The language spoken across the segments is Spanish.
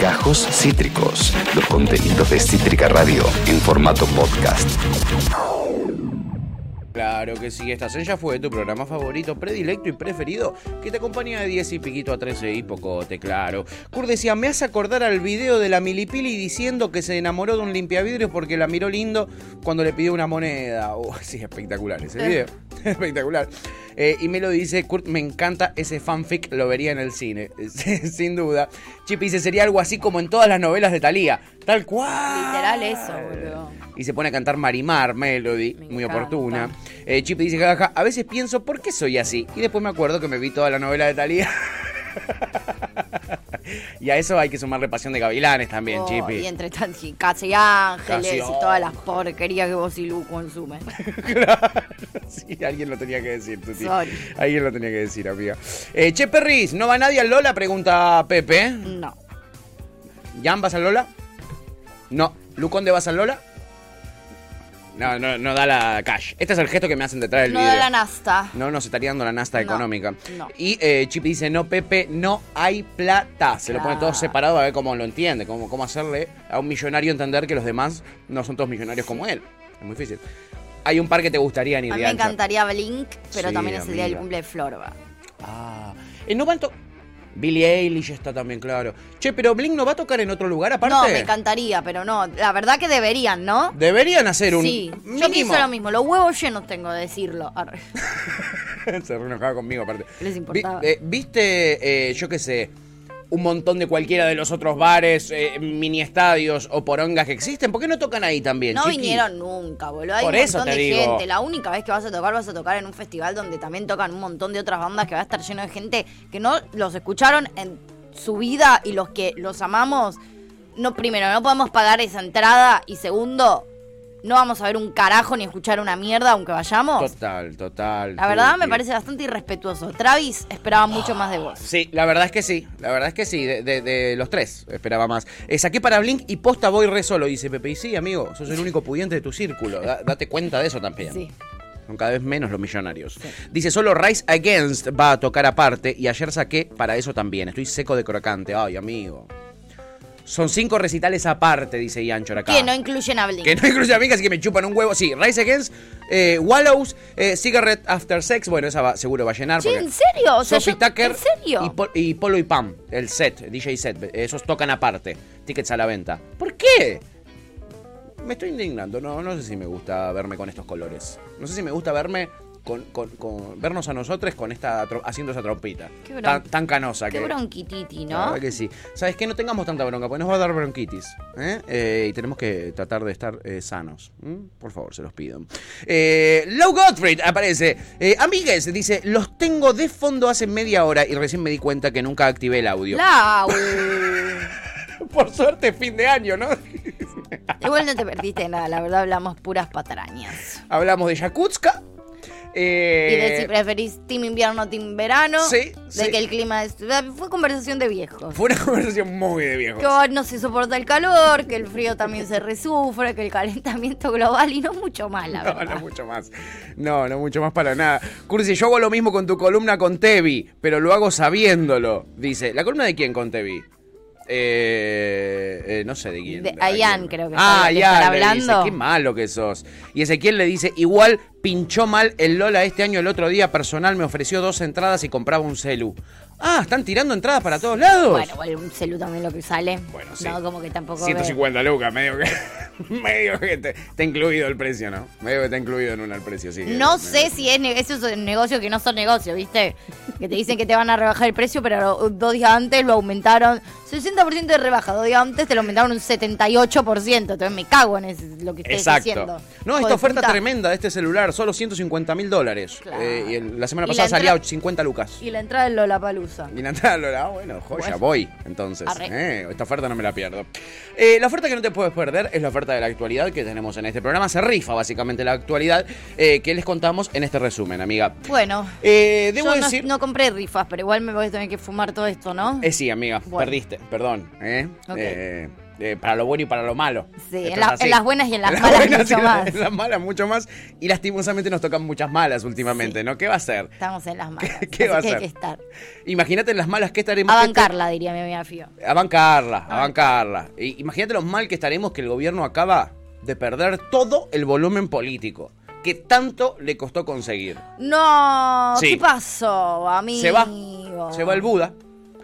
Gajos Cítricos, los contenidos de Cítrica Radio en formato podcast. Claro que sí, esta ya fue tu programa favorito, predilecto y preferido, que te acompaña de 10 y piquito a 13 y pocote, claro. Kurt decía, me hace acordar al video de la Milipili diciendo que se enamoró de un limpiavidrios porque la miró lindo cuando le pidió una moneda. Oh, sí, espectacular ese video. espectacular. Eh, y me lo dice, Kurt, me encanta ese fanfic, lo vería en el cine, sin duda. Chip dice, sería algo así como en todas las novelas de Thalía. Tal cual. Literal eso, boludo. Y se pone a cantar Marimar Melody, muy oportuna. Eh, Chip dice, jajaja, a veces pienso, ¿por qué soy así? Y después me acuerdo que me vi toda la novela de Thalía. y a eso hay que sumarle Pasión de Gavilanes también, Oh, Chipi. Y entre tanto, y Casi Ángeles y todas las porquerías que vos y Lu consumen. Sí, alguien lo tenía que decir, Tuti. Sorry. Alguien lo tenía que decir, amiga. Eh, che, Perris, ¿no va nadie al Lola? Pregunta Pepe. No. ¿Jan vas al Lola? No. ¿Luconde vas al Lola? No, no, no da la cash. Este es el gesto que me hacen detrás del No video. da la nasta. No nos estaría dando la nasta No, económica. no. Y eh, Chip dice, no, Pepe, no hay plata. Se lo pone todo Claro. separado a ver cómo lo entiende, cómo, cómo hacerle a un millonario entender que los demás no son todos millonarios como él. Es muy difícil. Hay un par que te gustaría ni A mí me encantaría Blink, pero Sí, también es el día del amiga. cumple de Florba. Ah. No van to- Billie Eilish está también, claro. Che, pero Blink no va a tocar en otro lugar aparte. No, me encantaría, pero no. La verdad que deberían, ¿no? Deberían hacer un Sí, yo mínimo. pienso lo mismo. Los huevos llenos tengo de decirlo. Se re enojaba conmigo aparte. Les importaba. Vi- eh, ¿Viste, eh, yo qué sé, un montón de cualquiera de los otros bares, eh, mini estadios o porongas que existen? ¿Por qué no tocan ahí también? No chiqui? vinieron nunca, boludo. Hay Por un eso montón te de digo. gente. La única vez que vas a tocar, vas a tocar en un festival donde también tocan un montón de otras bandas que va a estar lleno de gente que no los escucharon en su vida y los que los amamos. No, primero, no podemos pagar esa entrada y segundo, no vamos a ver un carajo ni escuchar una mierda aunque vayamos. Total, total. La verdad me parece bastante irrespetuoso. Travis esperaba mucho más de vos. Sí, la verdad es que sí, la verdad es que sí, de, de- de los tres esperaba más. Eh, saqué para Blink y posta voy re solo, dice Pepe. Y sí, amigo, sos el único pudiente de tu círculo, da- date cuenta de eso también. Sí. Son cada vez menos los millonarios. Dice, solo Rise Against va a tocar aparte y ayer saqué para eso también. Estoy seco de crocante. Ay, amigo. Son cinco recitales aparte, dice Yanchor acá. Que no incluyen a Blink. Que no incluye a mí, así que me chupan un huevo. Sí, Rise Against, eh, Wallows, eh, Cigarette After Sex. Bueno, esa va- seguro va a llenar. Sí, ¿en serio? O sea, Sophie yo- Tucker ¿en serio? Y, Pol- y Polo y Pam, el set, DJ set. Esos tocan aparte. Tickets a la venta. ¿Por qué? Me estoy indignando. No, no sé si me gusta verme con estos colores. No sé si me gusta verme con, con- con- vernos a nosotros con esta haciendo esa trompita. Qué Tan, tan canosa Qué que. bronquititi, ¿no? verdad que sí. ¿Sabes qué? No tengamos tanta bronca, porque nos va a dar bronquitis. ¿eh? Eh, y tenemos que tratar de estar eh, sanos. Por favor, se los pido. Low Gottfried aparece. Amigues, dice, los tengo de fondo hace media hora y recién me di cuenta que nunca activé el audio. Por suerte, fin de año, ¿no? Igual no te perdiste nada, la verdad hablamos puras patrañas. Hablamos de Yakutska. Eh, Y de si preferís team invierno o team verano. Sí, De sí. que el clima es... Fue conversación de viejos. Fue una conversación muy de viejos. Que hoy no se soporta el calor, que el frío también se resufre, que el calentamiento global y no mucho más, la No, verdad. no mucho más. No, no mucho más para nada. Cursi, yo hago lo mismo con tu columna con Tevi, pero lo hago sabiéndolo. Dice, ¿la columna de quién con Tevi? Eh, eh, no sé de quién. De creo que Ah, está- dice, hablando. qué malo que sos. Y Ezequiel le dice, igual pinchó mal el Lola este año, el otro día personal me ofreció dos entradas y compraba un celu. Ah, ¿están tirando entradas para todos lados? Bueno, igual un celu también lo que sale. Bueno, sí. No, como que tampoco... 150 lucas, medio que, medio que te, está incluido el precio, ¿no? Medio que está incluido en una el precio, sí. No sé si es esos son negocios que no son negocios, ¿viste? Que te dicen que te van a rebajar el precio, pero dos días antes lo aumentaron. 60% de rebaja, dos días antes te lo aumentaron un 78%. Entonces me cago en ese- lo que estés Exacto. diciendo. No, esta oferta puta. tremenda de este celular, solo 150 mil dólares. Claro. Eh, y el- la semana Y pasada la salía entra- 50 lucas. Y la entrada del Lollapalooza. Y la entrada lo ah, bueno, joya, voy, entonces. Arre. Eh, esta oferta no me la pierdo. Eh, la oferta que no te puedes perder es la oferta de la actualidad que tenemos en este programa. Se rifa básicamente la actualidad eh, que les contamos en este resumen, amiga. Bueno, Eh, debo yo no, decir... no compré rifas, pero igual me voy a tener que fumar todo esto, ¿no? Eh, sí, amiga, Bueno. perdiste, perdón. ¿eh? Ok. Eh, eh, para lo bueno y para lo malo. Sí, en, la- las buenas y en las En malas mucho y más. En las malas mucho más. Y lastimosamente nos tocan muchas malas últimamente, ¿no? ¿Qué va a ser? Estamos en las malas. qué va a ser? que estar. Imagínate en las malas que estaremos. A que- bancarla, diría mi amiga Fío. A bancarla, a bancarla. Imagínate lo mal que estaremos que el gobierno acaba de perder todo el volumen político que tanto le costó conseguir. No, Sí. ¿qué pasó, amigo? Se va. Se va el Buda,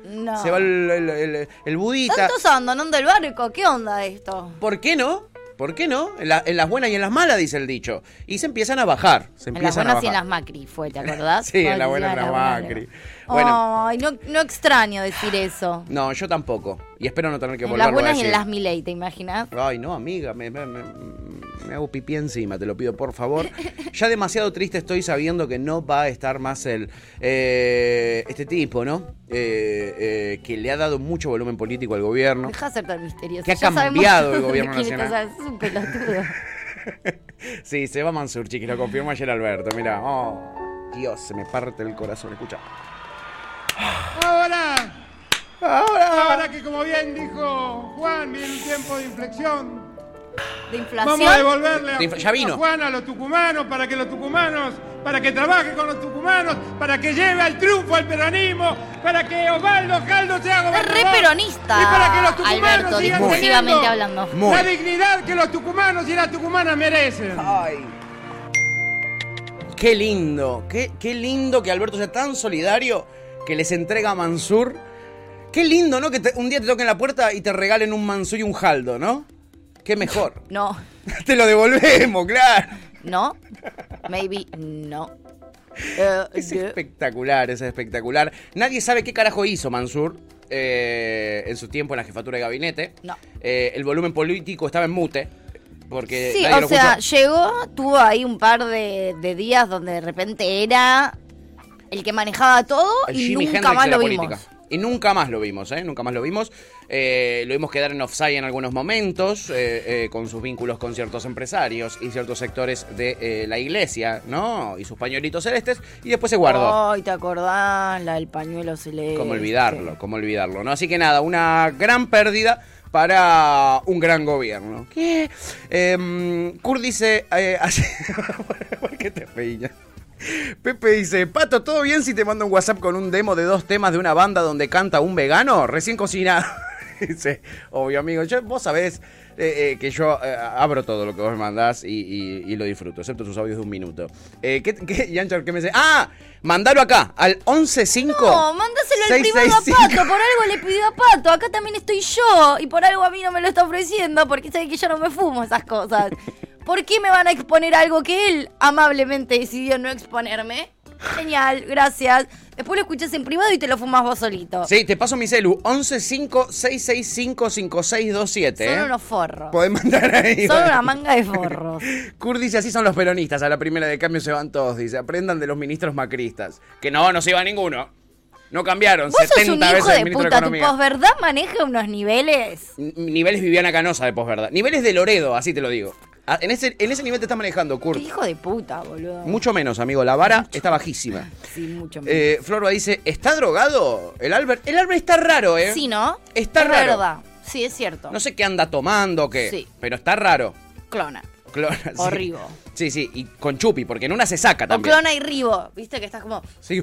No. se va el, el, el- el budita. ¿Tantos abandonando el barco? ¿Qué onda esto? ¿Por qué no? ¿Por qué no? En, la- en las buenas y en las malas, dice el dicho. Y se empiezan a bajar. Se En las empiezan a buenas y en bajar. las Macri fue, ¿te acordás? Sí, en las buenas y en las buenas. Macri. Bueno. Ay, no, no extraño decir eso. No, yo tampoco. Y espero no tener que En volverlo las buenas a y decir. en las Milei, ¿te imaginas? Ay, no, amiga, me, me- me- me hago pipí encima, te lo pido por favor. Ya demasiado triste estoy sabiendo que no va a estar más el eh, este tipo, ¿no? Eh, eh, que le ha dado mucho volumen político al gobierno. Deja de ser tan misterioso. Que ha Ya cambiado el gobierno nacional. Es un pelotudo. Sí, se va Mansur, chiquis, lo confirmó ayer Alberto. Mira, oh, Dios, se me parte el corazón, escucha. Ahora, Ahora. ahora que como bien dijo Juan, viene un tiempo de inflexión. De Vamos a inflación. devolverle a, De ya vino. a Juan a los tucumanos para que los tucumanos, para que trabaje con los tucumanos, para que lleve al triunfo al peronismo, para que Osvaldo Caldo sea Es gobernador. re peronista, Y para que los tucumanos Alberto, sigan teniendo hablando. Muy. La dignidad que los tucumanos y las tucumanas merecen. Ay. Qué lindo, qué, qué lindo que Alberto sea tan solidario que les entrega a Mansur. Qué lindo, ¿no? Que te- un día te toquen la puerta y te regalen un Mansur y un Jaldo, ¿no? Qué mejor. No, te lo devolvemos, claro. no, maybe no. Eh, Es de- espectacular, es espectacular. Nadie sabe qué carajo hizo Mansur eh, en su tiempo en la jefatura de gabinete. No. Eh, el volumen político estaba en mute. Porque Sí, o sea, escuchó. llegó, tuvo ahí un par de, de días donde de repente era el que manejaba todo El y nunca Hendrix más lo política. vimos. Y nunca más lo vimos, ¿eh? Nunca más lo vimos. Eh, lo vimos quedar en offside en algunos momentos, eh, eh, con sus vínculos con ciertos empresarios y ciertos sectores de eh, la iglesia, ¿no? Y sus pañuelitos celestes, y después se guardó. Ay, ¿te acordás? La del pañuelo celeste. Cómo olvidarlo, cómo olvidarlo, ¿no? Así que nada, una gran pérdida para un gran gobierno. ¿Qué? Eh, Kurt dice... Eh, así- ¿Por qué te reías? Pepe dice, Pato, ¿todo bien si te mando un WhatsApp con un demo de dos temas de una banda donde canta un vegano? Recién cocinado. dice, obvio amigo, yo, vos sabés eh, eh, que yo eh, abro todo lo que vos me mandás y, y- y lo disfruto, excepto tus audios de un minuto. Eh, ¿qué, qué, Yanchar, qué me dice? Ah, mandalo acá, al 115. No, mándaselo al privado a 665. Pato, por algo le pidió a Pato, acá también estoy yo, y por algo a mí no me lo está ofreciendo, porque sabe que yo no me fumo esas cosas. ¿Por qué me van a exponer algo que él amablemente decidió no exponerme? Genial, gracias. Después lo escuchas en privado y te lo fumas vos solito. Sí, te paso mi celu, 1156655627. Son ¿eh? unos forros. Podés mandar ahí. Son una manga de forros. Kurt dice, así son los peronistas, a la primera de cambio se van todos, dice, aprendan de los ministros macristas. Que no, no se iba ninguno. No cambiaron, Vos sos 70 un veces hijo el de ministro de puta, tu posverdad maneja unos niveles. N- Niveles Viviana Canosa de posverdad. Niveles de Loredo, así te lo digo. Ah, En ese, en ese nivel te estás manejando, Qué Kurt. hijo de puta, boludo. Mucho menos, amigo. La vara está bajísima. Sí, mucho menos. Eh, Florba dice, ¿está drogado el Albert? El Albert está raro, ¿eh? sí, ¿no? está es raro. verdad. Sí, es cierto. No sé qué anda tomando o qué, Sí. pero está raro. Clona. Clona, sí. O Ribo. Sí, sí, y con Chupi, porque en una se saca O también. clona y ribo. Viste que estás como. Sí.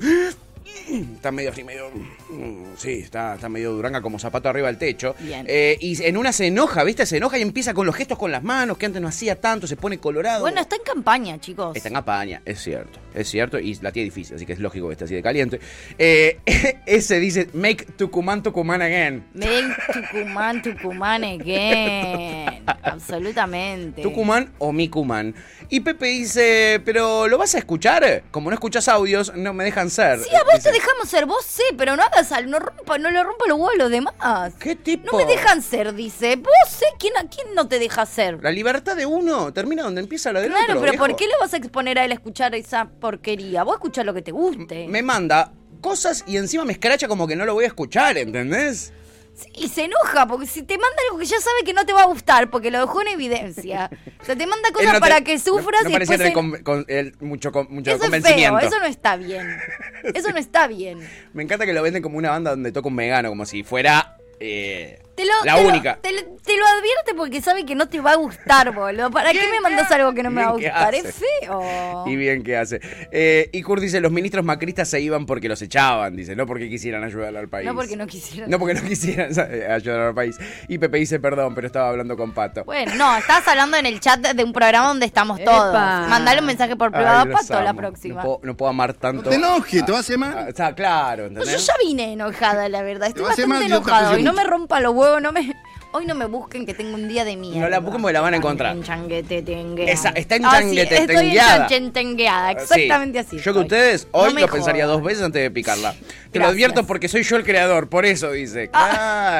Está medio así, medio. mm, Sí, está, está medio duranga como zapato arriba del techo. Bien. Eh, y en una se enoja, ¿viste? Se enoja y empieza con los gestos con las manos, que antes no hacía tanto, se pone colorado. Bueno, está en campaña, chicos. Está en campaña, es cierto, es cierto, y la tiene difícil, así que es lógico que esté así de caliente. Eh, ese dice, make Tucumán Tucumán again. Ven Tucumán, Tucumán again. Absolutamente. Tucumán o Micumán. Y Pepe dice, pero ¿lo vas a escuchar? Como no escuchas audios, no me dejan ser. Sí, a vos Dice, te dejamos ser, vos sé, pero no hagas al, no rompa, no le rompa los huevos a los demás. ¿Qué tipo? No me dejan ser, dice. Vos sé quién, a quién no te deja ser. La libertad de uno termina donde empieza la del Claro, otro. pero viejo. ¿por qué le vas a exponer a él a escuchar esa porquería? Vos escuchá lo que te guste. Me manda cosas y encima me escracha como que no lo voy a escuchar, ¿entendés? Sí, y se enoja, porque si te manda algo que ya sabe que no te va a gustar, porque lo dejó en evidencia. O sea, te manda cosas no te- para que sufras no, no y después... con- con- el- mucho, con- mucho Eso es convencimiento. feo, eso no está bien. Eso no está bien. Me encanta que lo venden como una banda donde toca un vegano, como si fuera eh, Te lo, La te lo- única. te, lo, te lo advierte porque sabe que no te va a gustar, boludo. ¿Para qué me mandas algo que no me va a gustar? Es feo. Y bien que hace. Eh, y Kurt dice, los ministros macristas se iban porque los echaban, dice, no porque quisieran ayudar al país. No porque no quisieran. No porque no quisieran eh, ayudar al país. Y Pepe dice, perdón, pero estaba hablando con Pato. Bueno, no, estás hablando en el chat de un programa donde estamos todos. Epa. Mandale un mensaje por privado Ay, a Pato la próxima. No puedo, no puedo amar tanto. No te enojes, te va a hacer Ah, mal. Está claro, No, ¿entendés? yo ya vine enojada, la verdad. Estoy bastante mal, enojada. aprecio Hoy no me rompa los huevos, no me. Hoy no me busquen que tengo un día de mierda. No la busquen porque la van a encontrar. En changuete tengueada. Esa- está en Ah, sí, changuete Estoy en tengueada. changuetengueada, Sí. exactamente así. Yo que ustedes, hoy lo pensaría jodas. dos veces antes de picarla. Te lo advierto porque soy yo el creador, por eso dice. Ah.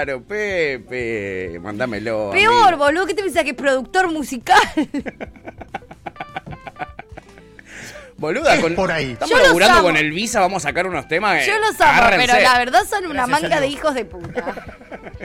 Claro, Pepe, mándamelo. Peor, amigo. boludo, ¿qué te pensás que es productor musical? Boluda, con, por ahí. Estamos Yo laburando con el Visa, vamos a sacar unos temas. que- Yo los amo, agárrense. pero la verdad son una Gracias, manga de hijos de puta.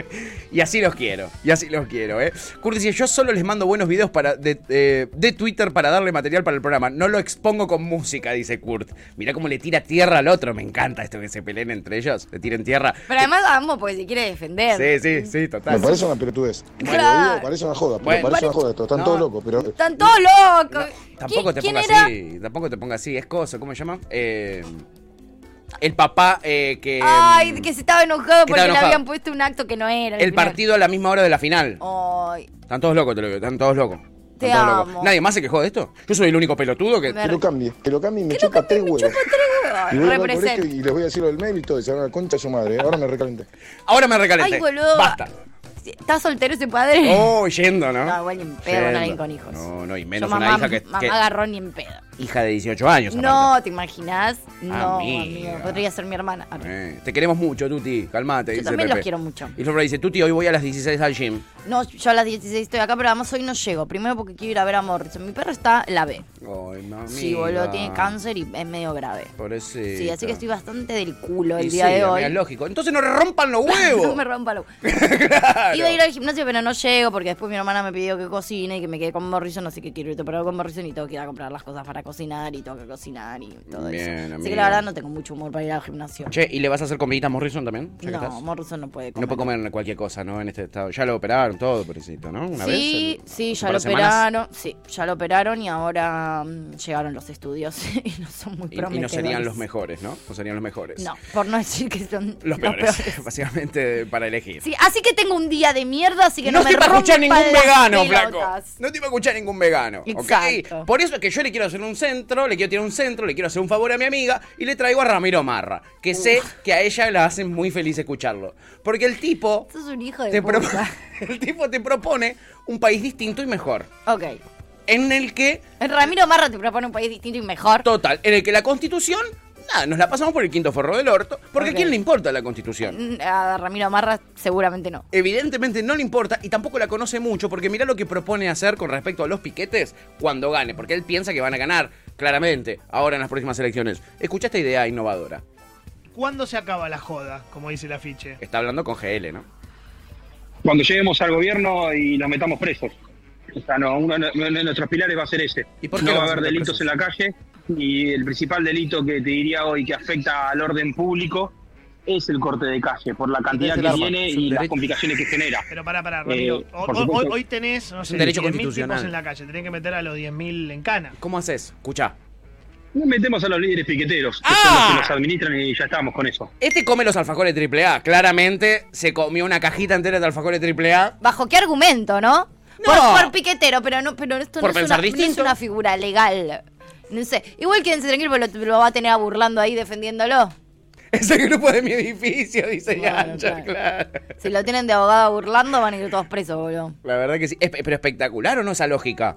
Y así los quiero, y así los quiero, ¿eh? Kurt dice, yo solo les mando buenos videos para de, eh, de Twitter para darle material para el programa. No lo expongo con música, dice Kurt. Mirá cómo le tira tierra al otro. Me encanta esto que se peleen entre ellos, le tiren tierra. Pero además amo porque se quiere defender. Sí, sí, sí, total. Me parece una pelotudez. Claro. Lo digo, parece una joda, pero Bueno. parece una joda esto. Están No. todos locos, pero. Están todos locos. Tampoco ¿Qui- te ¿Quién ponga era? así, tampoco te ponga así, es cosa, ¿cómo se llama? Eh, el papá eh, que... Ay, que se estaba enojado que porque estaba le habían puesto un acto que no era. El partido a la misma hora de la final. Ay, Están todos locos, te lo digo, están todos locos. Están Te todos amo. locos. ¿Nadie más se quejó de esto? Yo soy el único pelotudo que... Me Que lo cambie, que lo cambie y me chupa tres huevos. chupa tres Y huevos. esto y les voy a decir lo del mail y todo, y se van a la concha de su madre. Ahora me recalenté. Ahora me recalenté. Ay, boludo. Basta. ¿Está soltero ese padre? Oh, yendo, ¿no? No, igual ni en pedo alguien con hijos. No, no, y Yo menos mamá, una hija que... Mamá que- agarró ni en pedo. Hija de 18 años. aparte. No, ¿te imaginas? No, Amiga. amigo. Podría ser mi hermana. Eh, te queremos mucho, Tuti. Calmate, Yo dice también Pepe. los quiero mucho. Y Flora dice, Tuti, hoy voy a las 16 al gym. No, yo a las 16 estoy acá, pero además hoy no llego. Primero porque quiero ir a ver a Morrison. Mi perro está la B. Ay, mami. Sí, boludo, tiene cáncer y es medio grave. Pobrecito. Sí, así que estoy bastante del culo el Y día sí, de hoy. Es lógico. Entonces no rompan los huevos. no me rompa los Claro. Iba a ir al gimnasio, pero no llego porque después mi hermana me pidió que cocine y que me quede con Morrison, así que quiero ir pero con Morrison y tengo que ir a comprar las cosas para cocinar y tengo que cocinar y todo Bien, eso. Así que la verdad no tengo mucho humor para ir al gimnasio. Che, ¿y le vas a hacer comidita a Morrison también? ya que no, estás? Morrison no puede comer. No puede comer cualquier cosa, ¿no? En este estado. Ya lo operaron todo, pobrecito, ¿no? Una sí, vez. sí, ya lo operaron, sí, ya lo operaron y ahora mm, llegaron los estudios y no son muy Y, y prometedores. no serían los mejores, ¿no? No serían los mejores. No, por no decir que son Los peores, básicamente, para elegir. Sí, así que tengo un día de mierda, así que no no, me te iba a escuchar ningún vegano, flaco. No te iba a escuchar ningún vegano. Exacto. Por eso es que yo le quiero hacer un centro, le quiero tirar un centro, le quiero hacer un favor a mi amiga y le traigo a Ramiro Marra, que sé que a ella la hace muy feliz escucharlo. Porque el tipo. Sos un hijo de Te pro- puta. el tipo te propone un país distinto y mejor. Ok. En el que, Ramiro Marra te propone un país distinto y mejor. total, en el que la constitución, nada, nos la pasamos por el quinto forro del orto. Porque a quién le importa la constitución. Mm, A Ramiro Marra seguramente no. Evidentemente no le importa y tampoco la conoce mucho porque mira lo que propone hacer con respecto a los piquetes cuando gane, porque él piensa que van a ganar, claramente, ahora en las próximas elecciones. Escucha esta idea innovadora. ¿Cuándo se acaba la joda, como dice el afiche? Está hablando con GL, ¿no? cuando lleguemos al gobierno y los metamos presos. O sea, no, uno de nuestros pilares va a ser ese. ¿Y por qué no va a haber delitos presos? en la calle y el principal delito que te diría hoy que afecta al orden público es el corte de calle, por la cantidad que tiene y las complicaciones que genera. Pero pará, pará, Ramiro. Eh, hoy, supuesto. hoy tenés, no sé, un derecho 10.000 constitucional. en la calle. Tenés que meter a los 10.000 en cana. ¿Cómo haces? Escucha. Metemos a los líderes piqueteros, que ¡Ah! son los que los administran y ya estamos con eso. Este come los alfajores AAA. Claramente se comió una cajita entera de alfajores AAA. ¿Bajo qué argumento, no? No. Por, por piquetero, pero no, pero esto Por no es, pensar una, no es una figura legal. No sé. Igual quédense tranquilos, porque lo, lo va a tener a burlando ahí defendiéndolo. Ese grupo de mi edificio, dice Bueno, Yancha, claro. claro. Si lo tienen de abogado burlando, van a ir todos presos, boludo. La verdad que sí. Es- pero espectacular o no esa lógica.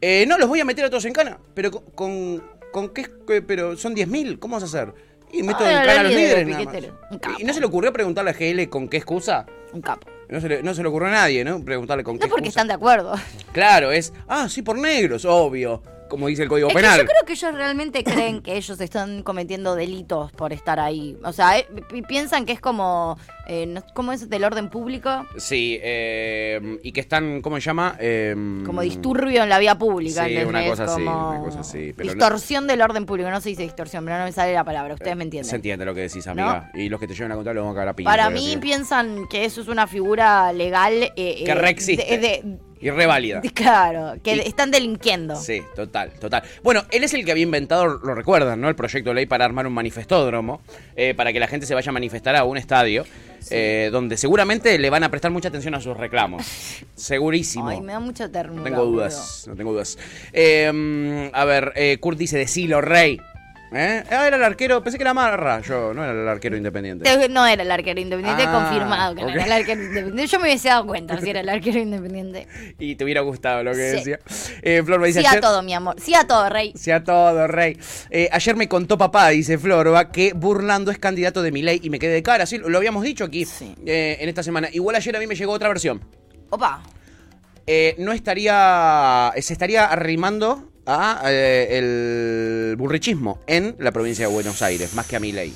Eh, no, los voy a meter a todos en cana. Pero con. ¿Con, con qué? qué- Pero son 10.000. ¿Cómo vas a hacer? Y meto Ah, en cana a los líder líderes. de nada más. piquetero. Un capo. ¿Y no se le ocurrió preguntarle a GL con qué excusa? Un capo. No se le, no se le ocurrió a nadie, ¿no? Preguntarle con qué No porque excusa. están de acuerdo. Claro, es. Ah, sí, por negros, obvio. Como dice el Código Es que Penal. yo creo que ellos realmente creen que ellos están cometiendo delitos por estar ahí. O sea, eh, pi- piensan que es como. Eh, no- ¿Cómo es del orden público? Sí, eh, y que están, ¿cómo se llama? Eh, Como disturbio en la vía pública. Sí, una cosa así, una cosa así, pero no- distorsión del orden público. No se dice distorsión, pero no me sale la palabra. Ustedes me entienden. Se entiende lo que decís, amiga. Y los que te llevan a contar lo vamos a cagar a piña. Para mí decir. piensan que eso es una figura legal. eh, Que eh, reexiste. de- de- Y reválida. claro, que Y- están delinquiendo. Sí, total, total. Bueno, él es el que había inventado, lo recuerdan, ¿no? El proyecto de ley para armar un manifestódromo, eh, para que la gente se vaya a manifestar a un estadio, eh, donde seguramente le van a prestar mucha atención a sus reclamos. Segurísimo. Ay, me da mucha ternura. No tengo dudas, no tengo dudas. Eh, a ver, eh, Kurt dice, decilo, rey. ¿Eh? Ah, era el arquero, pensé que era Marra, yo, no era el arquero independiente. Te- No era el arquero independiente, Ah, confirmado que no era el arquero independiente. Yo me hubiese dado cuenta si era el arquero independiente. Y te hubiera gustado lo que Sí. decía. Eh, Flor me dice, Sí a todo, mi amor. Sí a todo, rey. Sí a todo, rey. Eh, ayer me contó papá, dice Florba, que Burlando es candidato de Milei y me quedé de cara, sí, lo habíamos dicho aquí Sí. eh, en esta semana. Igual ayer a mí me llegó otra versión. Opa. Eh, no estaría, se estaría arrimando a eh, el burrichismo en la provincia de Buenos Aires, más que a Milei.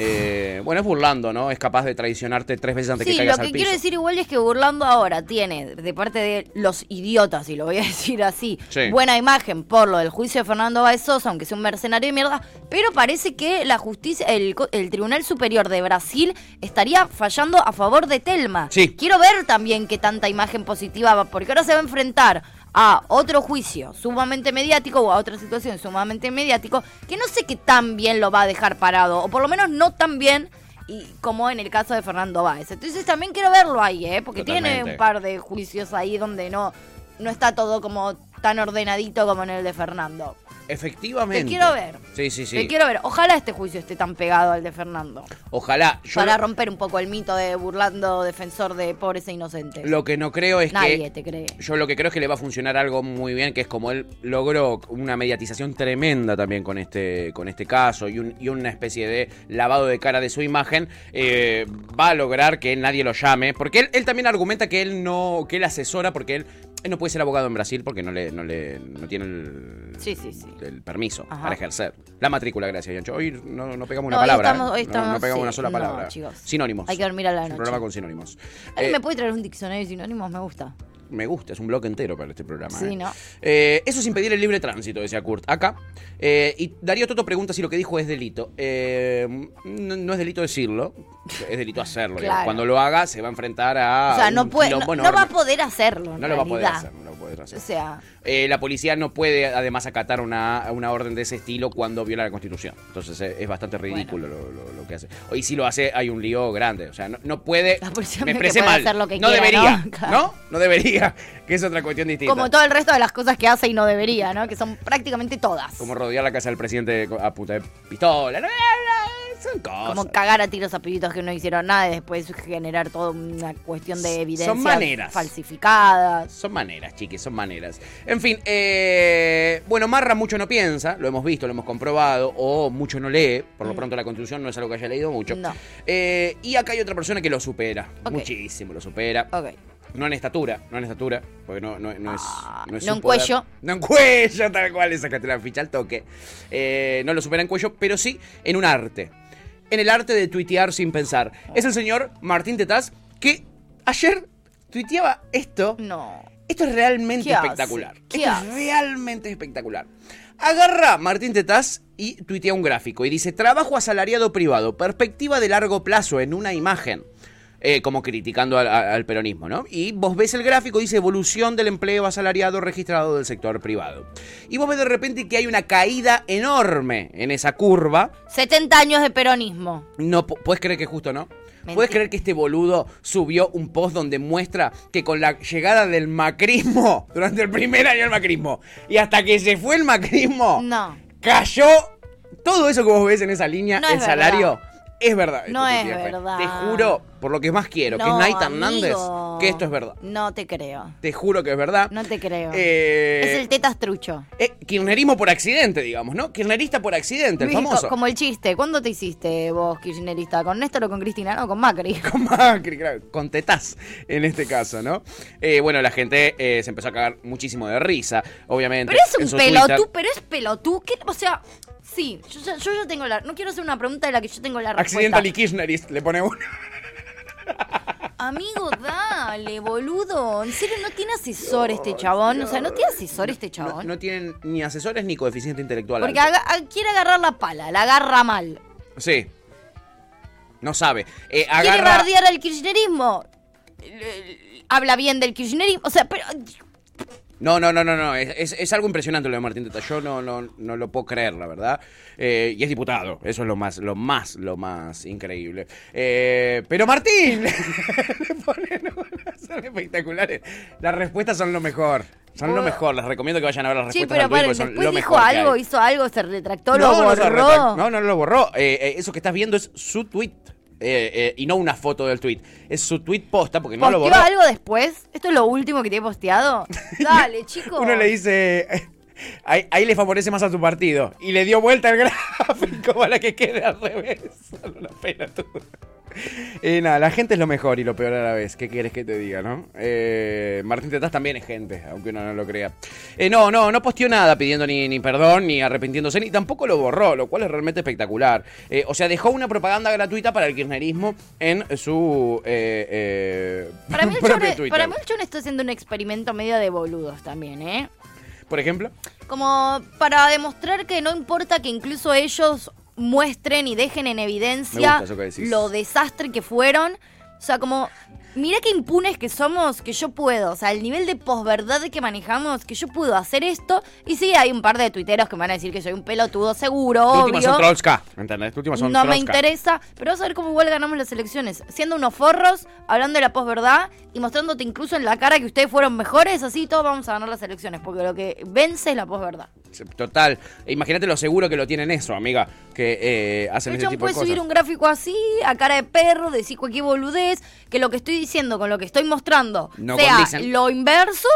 Eh, bueno, es burlando, ¿no? Es capaz de traicionarte tres veces antes que Sí, lo caigas que al quiero decir igual es que Burlando ahora tiene, de parte de los idiotas, y lo voy a decir así, Sí. buena imagen por lo del juicio de Fernando Báez Sosa, aunque sea un mercenario de mierda, pero parece que la justicia, el, el Tribunal Superior de Brasil estaría fallando a favor de Telma. Sí. Quiero ver también qué tanta imagen positiva va, porque ahora se va a enfrentar a otro juicio sumamente mediático o a otra situación sumamente mediático que no sé qué tan bien lo va a dejar parado, o por lo menos no tan bien y como en el caso de Fernando Báez. Entonces también quiero verlo ahí, ¿eh? porque tiene un par de juicios ahí donde no, no está todo como tan ordenadito como en el de Fernando. Efectivamente. Te quiero ver. Sí, sí, sí. Te quiero ver. Ojalá este juicio esté tan pegado al de Fernando. Ojalá. Yo para romper un poco el mito de burlando defensor de pobres e inocentes. lo que no creo es Nadie que... te cree. Yo lo que creo es que le va a funcionar algo muy bien, que es como él logró una mediatización tremenda también con este, con este caso y, un- y una especie de lavado de cara de su imagen, eh, va a lograr que nadie lo llame, porque él, él también argumenta que él no, que él asesora, porque él no puede ser abogado en Brasil porque no le, no le, no tiene el, Sí, sí, sí. el permiso Ajá. para ejercer. La matrícula, gracias, Yancho. Hoy no, no pegamos una No, hoy palabra. estamos- ¿eh? hoy No- estamos- no, pegamos una sola palabra. chicos. Sinónimos. Hay que dormir a la Es un noche. programa con sinónimos. ¿Alguien Eh, me puede traer un diccionario de sinónimos? Me gusta. Me gusta, es un bloque entero para este programa. Sí, ¿eh? ¿no? Eh, eso es impedir el libre tránsito, decía Kurt. Acá. Eh, y Darío Toto pregunta si lo que dijo es delito. Eh, no, no es delito decirlo, es delito hacerlo. Claro. Cuando lo haga, se va a enfrentar a. o sea, no, puede, no, va a poder hacerlo. en No lo va a poder realidad. hacer, no lo va a poder hacer. O sea, Eh, la policía no puede además acatar una, una orden de ese estilo cuando viola la constitución. Entonces eh, es bastante ridículo lo, lo- lo que hace. Y si lo hace hay un lío grande. O sea, no, no puede... La policía me expresé mal. hacer lo que no quiera, debería. ¿no? ¿no? Claro. ¿no? debería. Que es otra cuestión distinta. como todo el resto de las cosas que hace y no debería, ¿no? Que son prácticamente todas. Como rodear la casa del presidente a puta de pistola. Son cosas. Como cagar a tiros a pibitos que no hicieron nada y después generar toda una cuestión de evidencias maneras. falsificadas. Son maneras, chiques, son maneras. En fin, eh, bueno, Marra mucho no piensa, lo hemos visto, lo hemos comprobado, o mucho no lee, por lo pronto la Constitución no es algo que haya leído mucho. Mm. No. Eh, y acá hay otra persona que lo supera, muchísimo lo supera. No en estatura, no en estatura, porque no, no, no es. Ah, No, es no en poder. cuello. No en cuello, tal cual, sacaste la ficha al toque. Eh, no lo supera en cuello, pero sí en un arte. En el arte de tuitear sin pensar. Es el señor Martín Tetaz que ayer tuiteaba esto. No. Esto es realmente espectacular. ¿Qué Esto es realmente espectacular. Agarra Martín Tetaz y tuitea un gráfico y dice: Trabajo asalariado privado, perspectiva de largo plazo en una imagen. Eh, como criticando al, peronismo, ¿no? Y vos ves el gráfico, dice evolución del empleo asalariado registrado del sector privado. Y vos ves de repente que hay una caída enorme en esa curva. 70 años de peronismo. No, pu- ¿puedes creer que justo no? Mentira. ¿Puedes creer que este boludo subió un post donde muestra que con la llegada del macrismo, durante el primer año del macrismo, y hasta que se fue el macrismo, No. cayó todo eso que vos ves en esa línea, No el es salario? Es verdad. No es verdad. Te juro, por lo que más quiero, que es Naita Hernández, que esto es verdad. No te creo. Te juro que es verdad. No te creo. Eh, es el tetas trucho. eh, kirchnerismo por accidente, digamos, ¿no? Kirchnerista por accidente, el famoso. co- Como el chiste. ¿Cuándo te hiciste vos, kirchnerista? ¿Con Néstor o con Cristina? No, con Macri. Con Macri, claro, con tetaz en este caso, ¿no? Eh, bueno, la gente eh, se empezó a cagar muchísimo de risa, obviamente. Pero es un pelotú, pero es pelotú. ¿Qué? O sea, sí, yo, ya- yo tengo la... No quiero hacer una pregunta de la que yo tengo la respuesta. Accidental y Kirchnerist, le pone uno. Amigo, dale, boludo. En serio, no tiene asesor este chabón. O sea, no tiene asesor este No, chabón. no tienen ni asesores ni coeficiente intelectual. Porque alto. aga- a- quiere agarrar la pala, la agarra mal. Sí. No sabe. Eh, Quiere bardear al kirchnerismo. Eh, Habla bien del kirchnerismo. O sea, pero... No, no, no, no, no. Es, es- es algo impresionante lo de Martín Teta. Yo no, no, no lo puedo creer, la verdad. Eh, y es diputado. Eso es lo más, lo más, lo más increíble. Eh, pero Martín le ponen unas, son espectaculares. Las respuestas son lo mejor. Son lo mejor. Les recomiendo que vayan a ver las Sí, respuestas pero al Twitter, paren, son después lo dijo mejor algo, hizo algo, se retractó, No, lo borró. No, no, no lo borró. Eh, eso que estás viendo es su tweet. Eh, eh, y no una foto del tweet. Es su tweet posta porque no lo ¿Posteó borró. algo después? ¿Esto es lo último que te he posteado? Dale, chico. Uno le dice, ahí, ahí le favorece más a tu partido. Y le dio vuelta el gráfico para que quede al revés. Una pena todo. Eh, nada, la gente es lo mejor y lo peor a la vez. ¿Qué quieres que te diga, no? Eh, Martín Tetaz también es gente, aunque uno no lo crea. Eh, no, no, no posteó nada pidiendo ni, ni perdón, ni arrepintiéndose, ni tampoco lo borró, lo cual es realmente espectacular. Eh, o sea, dejó una propaganda gratuita para el kirchnerismo en su eh, eh, Para mí, el propio Twitter. para mí el está haciendo un experimento medio de boludos también, ¿eh? Por ejemplo. Como para demostrar que no importa que incluso ellos muestren y dejen en evidencia lo desastre que fueron. O sea, como, mira qué impunes que somos, que yo puedo. O sea, el nivel de posverdad que manejamos, que yo puedo hacer esto. Y sí, hay un par de tuiteros que me van a decir que soy un pelotudo seguro, Tu última son obvio. Trollska, ¿entendés? Tu última son No me interesa, pero vas a ver cómo igual ganamos las elecciones. Siendo unos forros, hablando de la posverdad y mostrándote incluso en la cara que ustedes fueron mejores, así todos vamos a ganar las elecciones. Porque lo que vence es la posverdad. Total. E Imagínate lo seguro que lo tienen eso, amiga. Que eh, hacen ese tipo de puedes cosas. subir un gráfico así, a cara de perro, decir cualquier boludez, que lo que estoy diciendo con lo que estoy mostrando No sea condicen. lo inverso.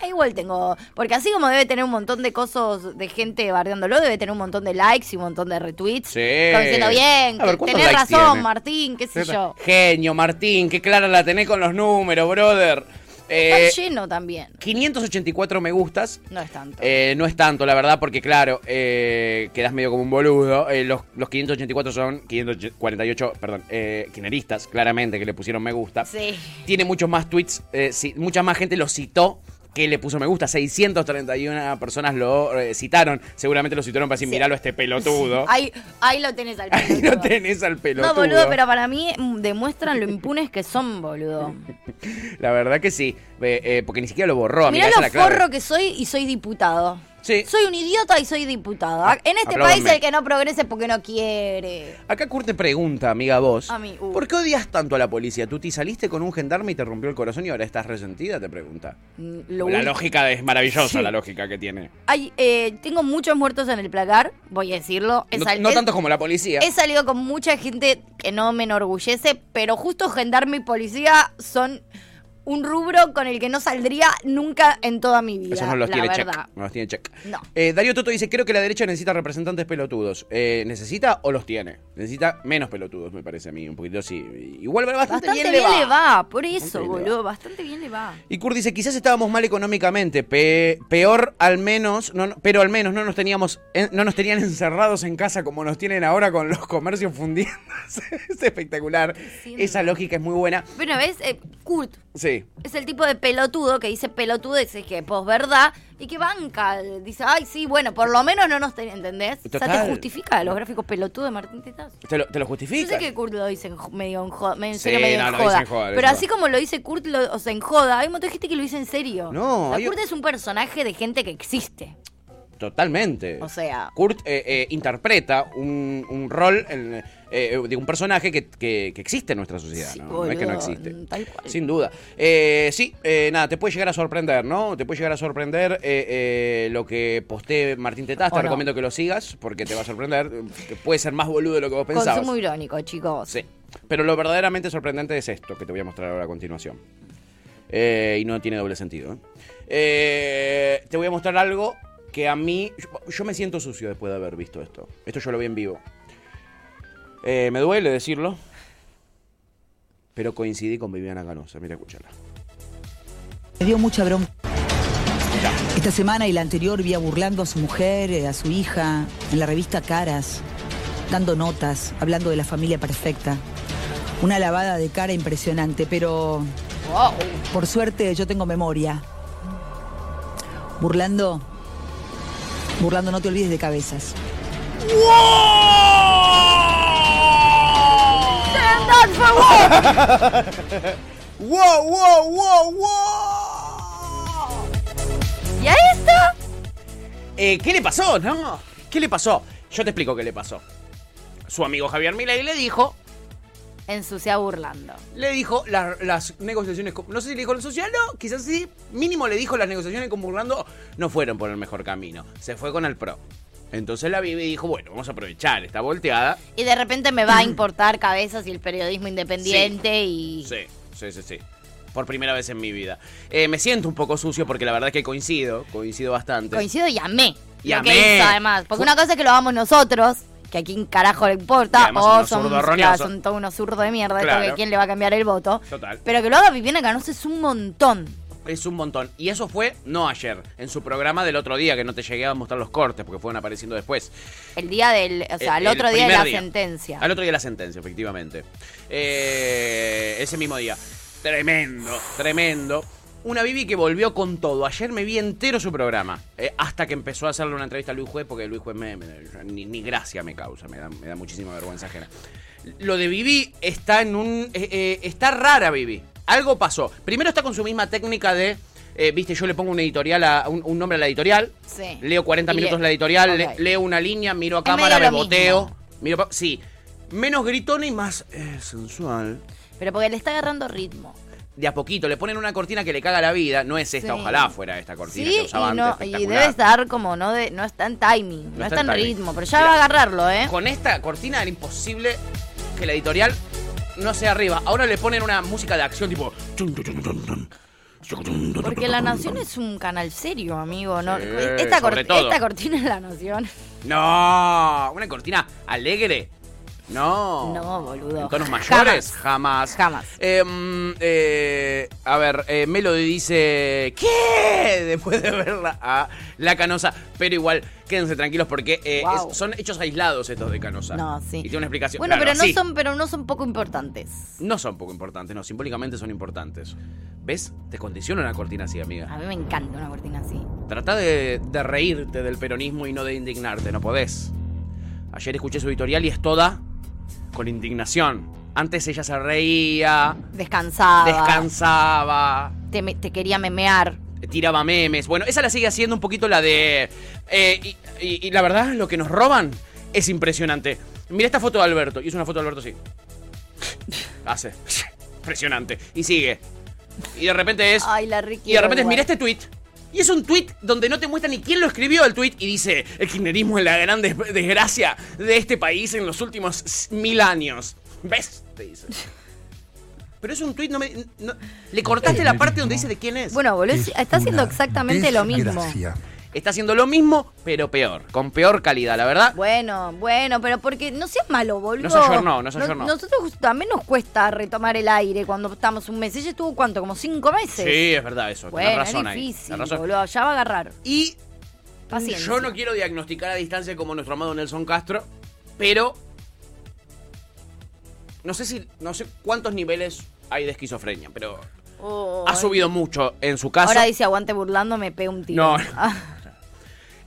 E igual tengo. Porque así como debe tener un montón de cosas de gente bardeándolo, debe tener un montón de likes y un montón de retweets. Sí. Como diciendo, bien, ver, que ¿cuántos tenés razón, tiene? Martín, qué sé yo. Genio, Martín, qué clara la tenés con los números, brother. Eh, Está lleno también. 584 me gustas. No es tanto. Eh, no es tanto, la verdad, porque claro, eh, quedas medio como un boludo. Eh, los, los 584 son 548, perdón, eh, kirchneristas, claramente, que le pusieron me gusta. sí. Tiene muchos más tweets, eh, sí, mucha más gente lo citó que le puso me gusta. 631 personas lo eh, citaron. Seguramente lo citaron para decir, Sí. miralo a este pelotudo. Ahí, ahí lo tenés al Ahí pelotudo. lo tenés al pelotudo. No, boludo, pero para mí mm, demuestran lo impunes que son, boludo. La verdad que sí. Eh, eh, porque ni siquiera lo borró, amiga. Mirá esa lo es la clave. forro que soy y soy diputado. Sí. Soy un idiota y soy diputado. Ah, en este país el que no progrese es porque no quiere. Acá Kurt te pregunta, amiga vos. A mí, uh. ¿Por qué odias tanto a la policía? ¿Tú te saliste con un gendarme y te rompió el corazón y ahora estás resentida? Te pregunta. Mm, Lo la lógica es maravillosa, Sí. la lógica que tiene. Hay, eh, tengo muchos muertos en el placar, voy a decirlo. He No, no he- tanto como la policía. He salido con mucha gente que no me enorgullece, pero justo gendarme y policía son un rubro con el que no saldría nunca en toda mi vida. Esos no los la tiene verdad. check. No los tiene check. No. Eh, Darío Toto dice, creo que la derecha necesita representantes pelotudos. Eh, ¿Necesita o los tiene? Necesita menos pelotudos, me parece a mí. Un poquito sí. Igual bastante, Bastante bien, le va. por eso, Bastante bien boludo. Bastante bien le va. Y Kurt dice, quizás estábamos mal económicamente, pe- peor al menos, no, no- pero al menos no nos teníamos, en- no nos tenían encerrados en casa como nos tienen ahora con los comercios fundiendo. es espectacular. Esa lógica es muy buena. Bueno, ¿ves? Eh, Kurt Sí. Es el tipo de pelotudo que dice pelotudeces que posverdad y que banca. Dice, ay, sí, bueno, por lo menos no nos tenían, ¿entendés? O sea, te justifica los gráficos pelotudos de Martín Tetaz. ¿Te lo, te lo Yo justifica? sé que Kurt lo dice en medio en joda, me- en Sí, serio medio no, en lo dice joda. en joda, lo dice pero así como lo dice Kurt, lo- o sea, en joda, hay un montón de gente que lo dice en serio. No, O sea, hay- Kurt es un personaje de gente que existe. Totalmente. O sea- Kurt eh, eh, interpreta un, un rol en, eh, de un personaje que, que- que existe en nuestra sociedad, Sí, ¿no? No es que no existe. tal cual. Sin duda. Eh, sí, eh, nada, te puede llegar a sorprender, ¿no? Te puede llegar a sorprender lo que posté Martín Tetaz. Te no. recomiendo que lo sigas porque te va a sorprender. Puede ser más boludo de lo que vos pensabas. Consumo irónico, chicos. Sí. Pero lo verdaderamente sorprendente es esto que te voy a mostrar ahora a continuación. Y no tiene doble sentido. te voy a mostrar algo que a mí. Yo, yo me siento sucio después de haber visto esto. Esto yo lo vi en vivo. Eh, me duele decirlo. Pero coincidí con Viviana Canosa. Mira, escúchala. Me dio mucha bronca. Esta semana y la anterior vi a burlando a su mujer, eh, a su hija, en la revista Caras, dando notas, hablando de la familia perfecta. Una lavada de cara impresionante, pero Wow. por suerte yo tengo memoria. Burlando, burlando no te olvides de cabezas. Stand for what? ¡Wow, wow, wow, wow! ¿Y a esto? Eh, ¿Qué le pasó, no? ¿Qué le pasó? Yo te explico qué le pasó. Su amigo Javier Milei le dijo Ensucia burlando. Le dijo la- las negociaciones con... No sé si le dijo el social, no, quizás sí. Mínimo le dijo las negociaciones con Burlando no fueron por el mejor camino. Se fue con el PRO. Entonces la Bibi dijo, bueno, vamos a aprovechar esta volteada. Y de repente me va a importar cabezas y el periodismo independiente y. Sí, sí, sí, sí. Por primera vez en mi vida. Eh, me siento un poco sucio porque la verdad es que coincido, coincido bastante. Coincido y amé. Y lo amé. que hizo además. Porque una cosa es que lo hagamos nosotros, que a quién carajo le importa, o son, claro, son todos unos zurdos de mierda, esto Claro. que quién le va a cambiar el voto. Total. Pero que lo haga Viviana Canosa es un montón. Es un montón. Y eso fue, no ayer, en su programa del otro día, que no te llegué a mostrar los cortes porque fueron apareciendo después. El día del. O sea, el, otro día de la día. sentencia. Al otro día de la sentencia, efectivamente. Eh, ese mismo día. Tremendo, tremendo. Una Bibi que volvió con todo. Ayer me vi entero su programa. eh, hasta que empezó a hacerle una entrevista a Luis Juez, porque Luis Juez me, me- ni, ni gracia me causa, me da, me da muchísima vergüenza ajena. Lo de Bibi está en un. eh, eh, está rara, Bibi. Algo pasó. Primero está con su misma técnica de. eh, Viste, yo le pongo un editorial a, un, un nombre a la editorial. Sí. Leo 40 Y minutos le- la editorial, le- leo una línea, miro a cámara, me boteo. Miro sí. Menos gritona y más eh, sensual. Pero porque le está agarrando ritmo. De a poquito, le ponen una cortina que le caga la vida. No es esta, Sí. ojalá fuera esta cortina Sí, que y, no, y debe estar como no de, no está en timing, no, está en ritmo, pero ya va a agarrarlo, ¿eh? Con esta cortina era imposible que la editorial no sea arriba. Ahora le ponen una música de acción tipo. Porque La Nación es un canal serio, amigo, ¿no? Sí, esta, cor- sobre todo. esta cortina es La Nación. No, una cortina alegre. No. No, boludo. ¿En tonos mayores? Jamás. Jamás. Eh, mm, eh, a ver, eh, Melody dice, ¿qué? Después de verla a La Canosa. Pero igual, quédense tranquilos porque eh, Wow. es- son hechos aislados estos de Canosa. No, sí. Y tiene una explicación. Bueno, Claro, pero no sí. son, pero no son poco importantes. No son poco importantes, no, simbólicamente son importantes. ¿Ves? Te condiciona una cortina así, amiga. A mí me encanta una cortina así. Trata de, de reírte del peronismo y no de indignarte, no podés. Ayer escuché su editorial y es toda con indignación. Antes ella se reía, Descansaba. descansaba, Te, me- te quería memear. tiraba memes. Bueno, esa la sigue haciendo un poquito la de... eh, y, y- y la verdad, lo que nos roban es impresionante. Mira esta foto de Alberto. Y es una foto de Alberto así. Hace. Impresionante. Y sigue. Y de repente es... Ay, la Ricky. Y de repente es, mira este tweet. Y es un tweet donde no te muestra ni quién lo escribió el tweet y dice, el kirchnerismo es la gran des- desgracia de este país en los últimos mil años. ¿Ves? Te dice. Pero es un tweet, no me... no- le cortaste la parte donde dice de quién es. Bueno, boludo, está haciendo exactamente lo mismo. Está haciendo lo mismo, pero peor. Con peor calidad, la verdad. Bueno, bueno, pero porque no seas malo, boludo. No se ayornó, no se ayornó. Nosotros también nos cuesta retomar el aire cuando estamos un mes. Ella estuvo, ¿cuánto? Como cinco meses. Sí, es verdad eso. Bueno, razón es difícil, razón. boludo. Ya va a agarrar. Y Paciencia. yo no quiero diagnosticar a distancia como nuestro amado Nelson Castro, pero no sé si no sé cuántos niveles hay de esquizofrenia, pero Oh, ha subido mucho en su caso. Ahora dice aguante burlando, me pega un tiro. No.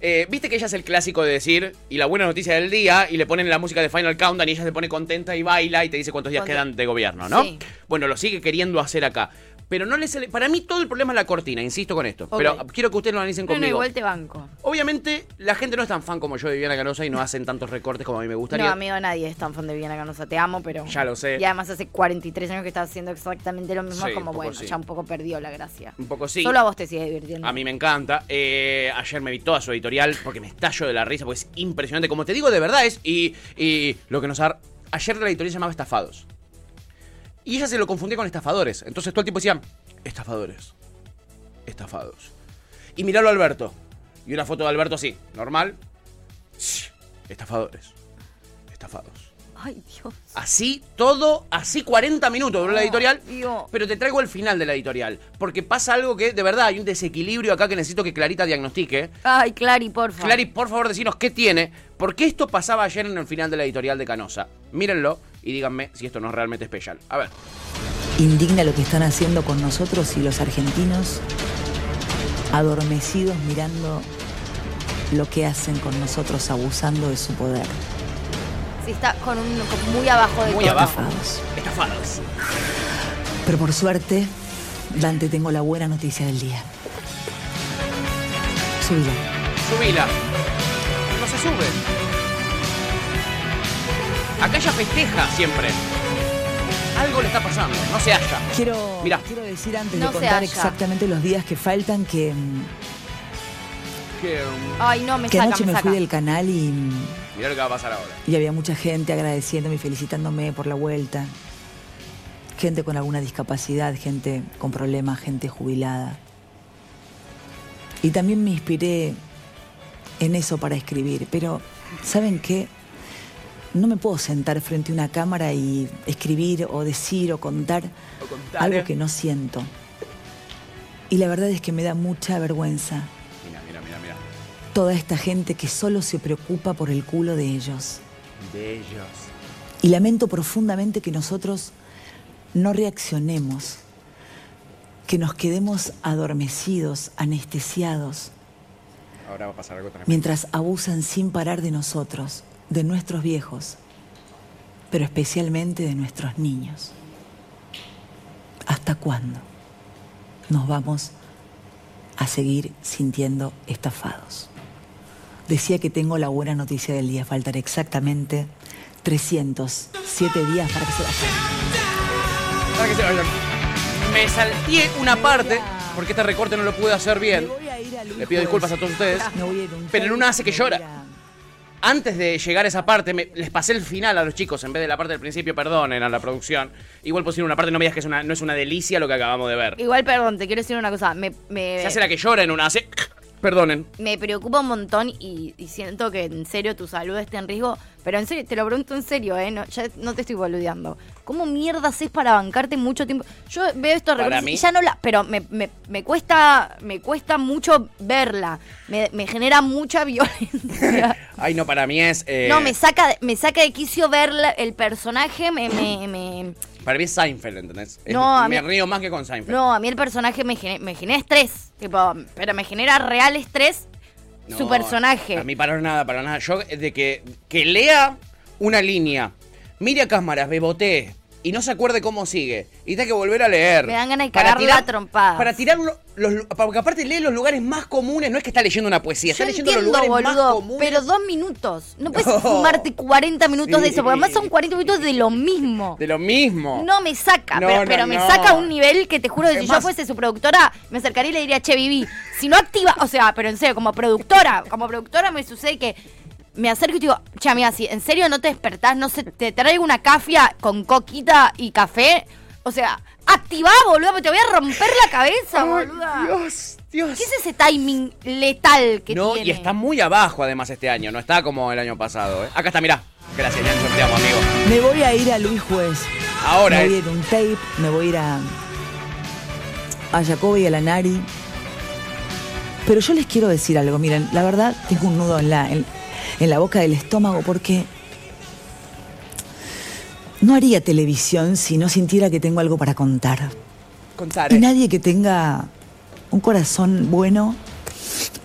Eh, Viste que ella es el clásico de decir, y la buena noticia del día, y le ponen la música de Final Countdown y ella se pone contenta y baila y te dice cuántos días ¿Cuánto? quedan de gobierno, ¿no? Sí. Bueno, lo sigue queriendo hacer acá. Pero no le sale. Para mí todo el problema es la cortina, insisto con esto. Pero quiero que ustedes lo analicen No, no, conmigo. igual te banco. Obviamente, la gente no es tan fan como yo de Viviana Canosa y no hacen tantos recortes como a mí me gustaría. No, amigo, nadie es tan fan de Viviana Canosa. Te amo, pero. Ya lo sé. Y además hace 43 años que estás haciendo exactamente lo mismo. Sí, como, bueno, sí. ya un poco perdió la gracia. Un poco sí. Solo a vos te sigue divirtiendo. A mí me encanta. Eh, ayer me vi toda su editorial porque me estallo de la risa, porque es impresionante. Como te digo, de verdad es. Y, y lo que nos ha. Ayer la editorial se llamaba Estafados. Y ella se lo confundía con estafadores. Entonces todo el tiempo decía, estafadores. Estafados. Y miralo a Alberto. Y una foto de Alberto así, normal. Estafadores. Estafados. Ay, Dios. Así, todo, así 40 minutos duró la editorial. Dios. Pero te traigo el final de la editorial. Porque pasa algo que, de verdad, hay un desequilibrio acá que necesito que Clarita diagnostique. Ay, Clary, por favor. Clary, por favor, decinos qué tiene. Porque esto pasaba ayer en el final de la editorial de Canosa. Mírenlo y díganme si esto no es realmente especial. A ver. Indigna lo que están haciendo con nosotros y los argentinos adormecidos mirando lo que hacen con nosotros abusando de su poder. Sí, está con un con muy abajo de Muy todo. abajo. Estafados. Estafados. Pero por suerte, Dante, tengo la buena noticia del día. Subila. Subila. No se sube. Acá ella festeja siempre. Algo le está pasando. No se halla. Quiero, Mirá. quiero decir antes No de se contar halla. exactamente los días que faltan que, mm, Que, um, Ay, no, me que saca, anoche me me saca. fui del canal y, mirá lo que va a pasar ahora. y había mucha gente agradeciéndome y felicitándome por la vuelta. Gente con alguna discapacidad, gente con problemas, gente jubilada. Y también me inspiré en eso para escribir. Pero, ¿saben qué? No me puedo sentar frente a una cámara y escribir o decir o contar O contar, algo ¿eh? que no siento. Y la verdad es que me da mucha vergüenza toda esta gente que solo se preocupa por el culo de ellos. De ellos. Y lamento profundamente que nosotros no reaccionemos, que nos quedemos adormecidos, anestesiados, Ahora va a pasar algo tremendo. mientras abusan sin parar de nosotros, de nuestros viejos, pero especialmente de nuestros niños. ¿Hasta cuándo nos vamos a seguir sintiendo estafados? Decía que tengo la buena noticia del día. Faltan exactamente 307 días para que se vayan. Para que se vayan. Me salté una parte porque este recorte no lo pude hacer bien. Le pido disculpas a todos ustedes. Pero en una hace que llora. Antes de llegar a esa parte, me- les pasé el final a los chicos en vez de la parte del principio, perdonen a la producción. Igual pusieron una parte, no me digas que es una, no es una delicia lo que acabamos de ver. Igual, perdón, te quiero decir una cosa. Me, me, Se hace la que llora en una, hace... Perdonen. me preocupa un montón y, y siento que en serio tu salud está en riesgo. Pero en serio, te lo pregunto en serio, ¿eh? No, ya no te estoy boludeando. ¿Cómo mierdas es para bancarte mucho tiempo? Yo veo estos mí- y ya no la. Pero me, me, me cuesta me cuesta mucho verla. Me, me genera mucha violencia. Ay, no, para mí es... eh, No, me saca, de- me saca de quicio ver el personaje. Me, me, me- Para mí es Seinfeld, ¿entendés? Es- No, a me mí- río más que con Seinfeld. No, a mí el personaje me, me genera estrés. Tipo, pero me genera real estrés No, su personaje. A mí para nada, para nada. Yo de que, que lea una línea, mire a cámaras, bebotee y no se acuerde cómo sigue. Y tenga que volver a leer. Me dan ganas de Para cagarla a trompadas. Para tirarlo, los, porque aparte lee los lugares más comunes, no es que está leyendo una poesía, Yo está leyendo entiendo, los lugares más boludo, comunes. pero dos minutos. No puedes No. fumarte 40 minutos de eso, porque además son 40 minutos de lo mismo. De lo mismo. No me saca, No, pero, no, pero me saca a un nivel que te juro que si más- yo fuese su productora, me acercaría y le diría, che, Vivi, si no activa, o sea, pero en serio, como productora, como productora me sucede que me acerco y te digo, che, amiga, si en serio no te despertás, no sé, te traigo una cafia con coquita y café, o sea, activá, boludo, porque te voy a romper la cabeza, boluda. Dios, Dios. ¿Qué es ese timing letal que no, tiene? y está muy abajo además este año, no está como el año pasado. ¿eh? Acá está, mirá. Gracias, ya sorteamos, amigo. Me voy a ir a Luis Juez. Ahora me voy a ir a un tape, me voy a ir a, a Jacobi y a la Nari. Pero yo les quiero decir algo, miren, la verdad tengo un nudo en la, en, en la boca del estómago porque no haría televisión si no sintiera que tengo algo para contar. Contar. Y nadie que tenga un corazón bueno,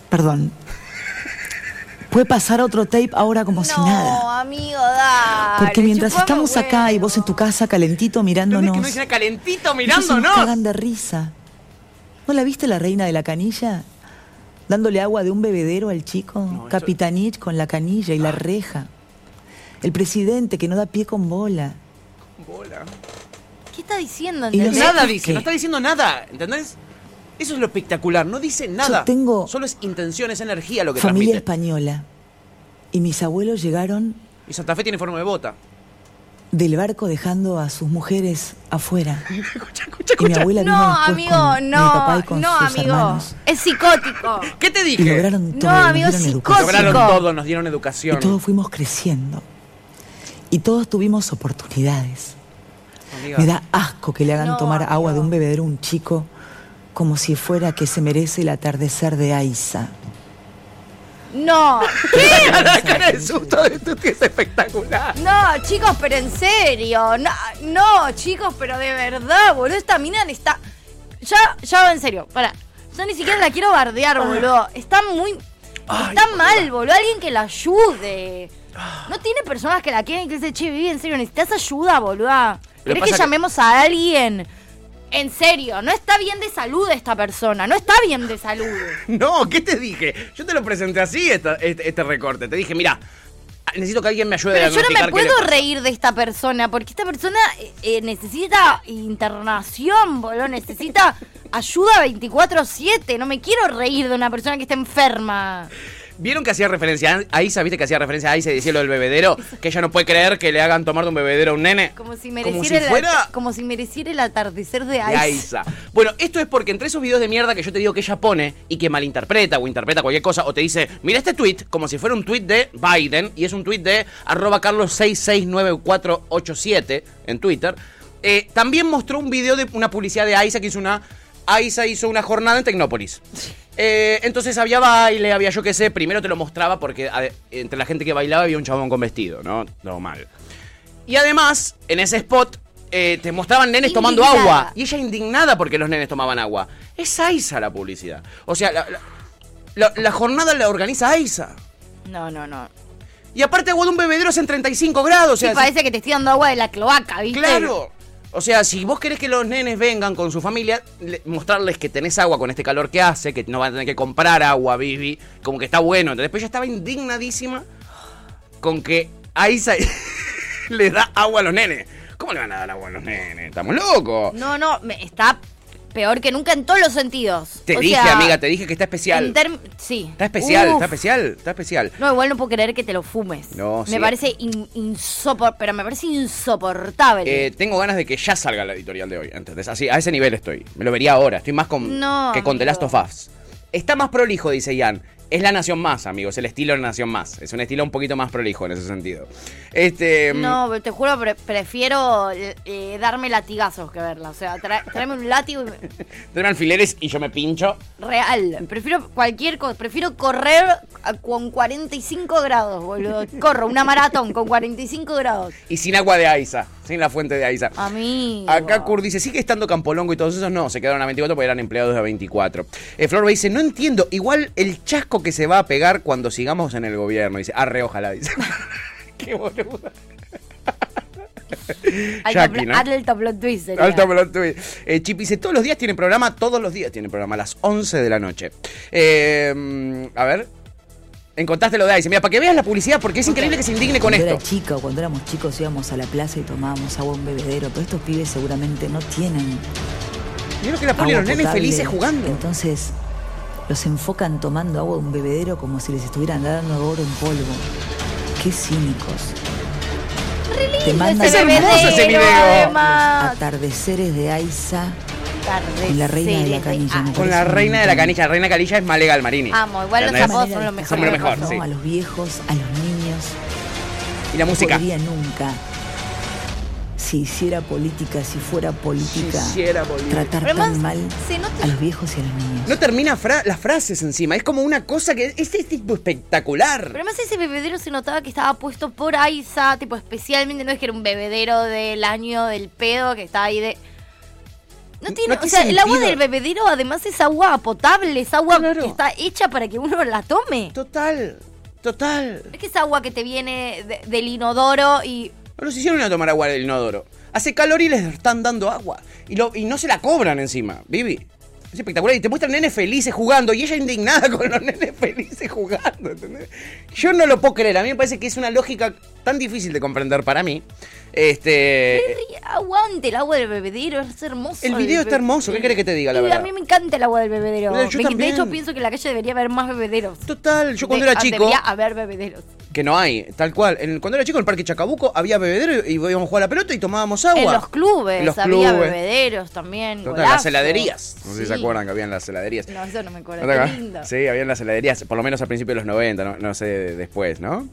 perdón, Puede pasar otro tape ahora como si nada. No, amigo, dale. Porque mientras estamos acá y vos en tu casa calentito No es mirándonos, que no calentito mirándonos. nos cagan de risa. ¿No la viste la reina de la canilla? Dándole agua de un bebedero al chico. No, eso- Capitanich con la canilla y la reja. El presidente que no da pie con bola. Bola. ¿Qué está diciendo? Nada ¿Qué? dice, no está diciendo nada, ¿entendés? Eso es lo espectacular, no dice nada. tengo Solo es intención, es energía lo que Familia transmite. española. Y mis abuelos llegaron Y Santa Fe tiene forma de bota. Del barco dejando a sus mujeres afuera. escucha, escucha, Y mi abuela vino No, amigo, con mi no, papá y con no, sus amigo. hermanos. Es psicótico. ¿Qué te Y dije? lograron No, todo, nos amigo, dieron psicótico. educación. Lograron todo, nos dieron Y educación. todos fuimos creciendo. Y todos tuvimos oportunidades. Me da asco que le hagan No, tomar agua de un bebedero a un chico como si fuera que se merece el atardecer de Aiza. No, La cara de susto de tu que es espectacular. no, chicos, pero en serio. No, no, chicos, pero de verdad, boludo. Esta mina está. Ya, ya en serio. Para. Yo ni siquiera la quiero bardear, boludo. Está muy. está mal, boludo. Alguien que la ayude. No tiene personas que la quieren y que dice, che, viví, en serio, necesitas ayuda, boluda. ¿Querés que- llamemos a alguien? En serio, no está bien de salud esta persona. No está bien de salud. No, ¿qué te dije? Yo te lo presenté así, esta- este, este recorte. Te dije, mira, necesito que alguien me ayude Pero a yo no me puedo reír de esta persona, porque esta persona eh, eh, necesita internación, boludo, necesita ayuda 24-7. No me quiero reír de una persona que está enferma. ¿Vieron que hacía referencia a Isa? ¿Viste que hacía referencia a Isa y decía lo del bebedero? Que ella no puede creer que le hagan tomar de un bebedero a un nene. Como si Como mereciera, si el, fuera- como si mereciera el atardecer de. Aiza. Bueno, esto es porque entre esos videos de mierda que yo te digo que ella pone y que malinterpreta o interpreta cualquier cosa o te dice, mira este tweet como si fuera un tweet de Biden y es un tweet de arroba carlos669487 en Twitter, eh, también mostró un video de una publicidad de Aiza que hizo una... Aiza hizo una jornada en Tecnópolis. Eh, entonces había baile, había yo qué sé, primero te lo mostraba porque entre la gente que bailaba había un chabón con vestido, ¿no? Normal. Y además, en ese spot, eh, te mostraban nenes tomando agua. Y ella indignada porque los nenes tomaban agua. Es Aiza la publicidad. O sea, la, la- la- la jornada la organiza Aiza. No, no, no. Y aparte agua de un bebedero es en 35 grados. O sea, sí, parece que te estoy dando agua de la cloaca, ¿viste? Claro. O sea, si vos querés que los nenes vengan con su familia, le- mostrarles que tenés agua con este calor que hace, que no van a tener que comprar agua, Bibi, como que está bueno. Entonces, después estaba indignadísima con que Aiza le da agua a los nenes. ¿Cómo le van a dar agua a los nenes? Estamos locos. No, no, me- está peor que nunca en todos los sentidos. Te O dije, sea, amiga, te dije que está especial. sí. Está especial, Uf. está especial, está especial. No, igual no puedo creer que te lo fumes. No, Me sí. parece insoportable, pero me parece insoportable. Eh, tengo ganas de que ya salga la editorial de hoy, ¿entendés? Así, a ese nivel estoy. Me lo vería ahora. Estoy más con No, que con The Last of Us. Está más prolijo, dice Ian. Es la Nación Más, amigos. El estilo de la Nación Más. Es un estilo un poquito más prolijo en ese sentido. Este. mm, no, te juro, pre- prefiero eh, darme latigazos que verla. O sea, tra- tráeme un látigo y me- Tiene alfileres y yo me pincho. real. Prefiero cualquier cosa. Prefiero correr con 45 grados, boludo. Corro una maratón con 45 grados. Y sin agua de Aiza. Sin la fuente de Aiza. A mí. Acá Kurt dice, sigue estando Campolongo y todos esos no, se quedaron a 24 porque eran empleados de 24. Eh, Flor dice, no entiendo, igual el chasco que se va a pegar cuando sigamos en el gobierno. Dice, arre, ojalá, dice. Qué boluda. Jackie, ¿no? Alto plot twist. sería. Alto plot twist. Eh, Chip dice, todos los días tiene programa, todos los días tiene programa, a las 11 de la noche. Eh, mm, a ver. Encontraste lo de Aiza. Mira, para que veas la publicidad, porque es increíble que se indigne con cuando esto. era chica o cuando éramos chicos íbamos a la plaza y tomábamos agua en un bebedero, pero estos pibes seguramente no tienen Mira que la poli los nenes felices jugando. Entonces los enfocan tomando agua de un bebedero como si les estuvieran dando oro en polvo. Qué cínicos. Te mandan Es hermoso ese video. además. atardeceres de Aiza con la reina de la canilla. ah, Con la reina de la montón. canilla. La reina canilla es Malega Almarini. Amo, igual los apodos son lo mejor. Son lo mejor, sí. A los viejos, a los niños. Y la música. podría nunca, si hiciera política, si fuera política, Si hiciera política. tratar Pero tan mal se nota- a los viejos y a los niños. No termina fra- las frases encima. Es como una cosa que es, es tipo espectacular. Pero además ese bebedero se notaba que estaba puesto por Aiza, tipo especialmente, no es que era un bebedero del año del pedo que está ahí de... No tiene, no o sea, el agua del bebedero además es agua potable, es agua Claro. que está hecha para que uno la tome. Total. Total. Es que es agua que te viene de- del inodoro y. No los hicieron a tomar agua del inodoro. Hace calor y les están dando agua. Y, lo, y no se la cobran encima, Vivi. Es espectacular. Y te muestran nenes felices jugando. Y ella indignada con los nenes felices jugando. ¿entendés? Yo no lo puedo creer. A mí me parece que es una lógica tan difícil de comprender para mí. Este. Aguante el agua del bebedero, es hermoso. El video está hermoso. ¿Qué querés que te diga, la verdad? A mí me encanta el agua del bebedero. Yo Me-. De hecho, pienso que en la calle debería haber más bebederos. Total, yo cuando De- era ah, chico. Debería haber bebederos. Que no hay, tal cual. En- cuando era chico en el Parque Chacabuco había bebedero y íbamos a jugar a la pelota y tomábamos agua. En los clubes En los había clubes. bebederos también. Total, las heladerías. No sé si se acuerdan que habían las heladerías. No, eso no me acuerdo. ¿No Qué lindo. Sí, habían las heladerías, por lo menos al principio de los 90, no, no sé después, ¿no?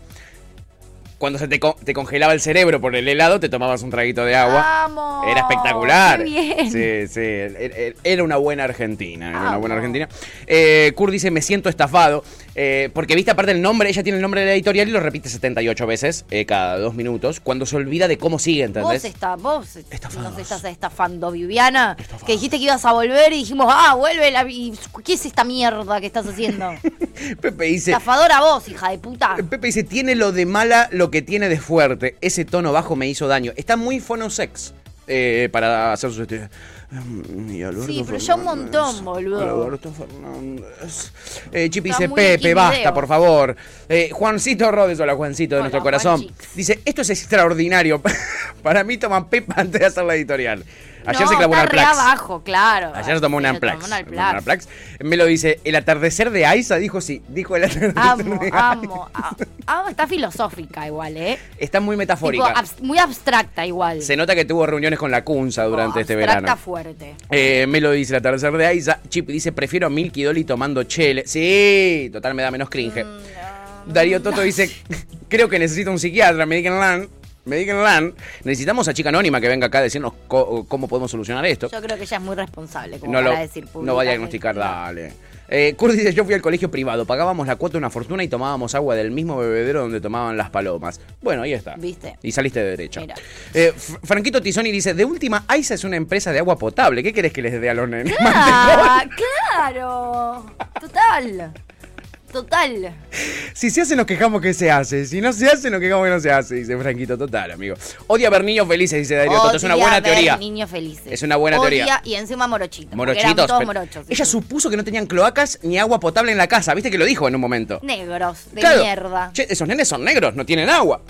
Cuando se te, co- te congelaba el cerebro por el helado, te tomabas un traguito de agua. Vamos. Era espectacular. Qué bien. Sí, sí. er- er- Era una buena Argentina. Era una buena Argentina. Eh, Kurt dice: Me siento estafado. Eh, porque viste, aparte el nombre, ella tiene el nombre de la editorial y lo repite 78 veces eh, cada dos minutos. Cuando se olvida de cómo sigue, Vos, ¿entendés? está, vos Estafados. nos estás estafando, Viviana. Que dijiste que ibas a volver y dijimos, ah, vuelve la. ¿Qué es esta mierda que estás haciendo? Pepe dice. Estafadora vos, hija de puta. Pepe dice, tiene lo de mala lo que tiene de fuerte. Ese tono bajo me hizo daño. Está muy fonosex eh, para hacer sus estudios. Mm, y Alberto Sí, pero ya un Fernández. montón, boludo. Alberto Fernández. Eh, Está dice, Pepe, basta, por favor. Eh, Juancito Rodes, hola Juancito de Hola, nuestro corazón. Dice, esto es extraordinario. para mí toman Pepa antes de hacer la editorial. Ayer no, se clavó está una re Plax. abajo, claro. Ayer se tomó Amplax. Amplax. Me lo dice, el atardecer de Aiza, dijo sí. Dijo el atardecer Amo, de amo. Ah, está filosófica igual, ¿eh? Está muy Tipo, metafórica. abs- muy abstracta igual. Se nota que tuvo reuniones con la Kunza durante No, este abstracta verano. fuerte. Eh, me lo dice el atardecer de Aiza. Chip dice, prefiero a Milky Dolly tomando chele. Sí, total, me da menos cringe. Mm, Darío Toto dice, creo que necesito un psiquiatra, me digan LAN. Me digan LAN. Necesitamos a chica anónima que venga acá a decirnos cómo podemos solucionar esto. Yo creo que ella es muy responsable, como No, para lo, decir no va a diagnosticar, dale. Eh, Kurt dice, yo fui al colegio privado, pagábamos la cuota una fortuna y tomábamos agua del mismo bebedero donde tomaban las palomas. Bueno, ahí está. ¿Viste? Y saliste de derecha. Mira. Eh, Franquito Tizoni dice, de última, AISA es una empresa de agua potable. ¿Qué querés que les dé a los nenes? Ah, claro. Total. Total. Si se hace, nos quejamos que se hace. Si no se hace, nos quejamos que no se hace, dice Franquito. Total, amigo. Odia ver niños felices, dice Darío Toto. Es una buena ver teoría. Niños felices. Es una buena Odia teoría. Y encima morochitos. Morochitos. eran todos morochos. Ella supuso que no tenían cloacas ni agua potable en la casa. ¿Viste que lo dijo en un momento? Negros, de Claro. mierda. Che, esos nenes son negros, no tienen agua.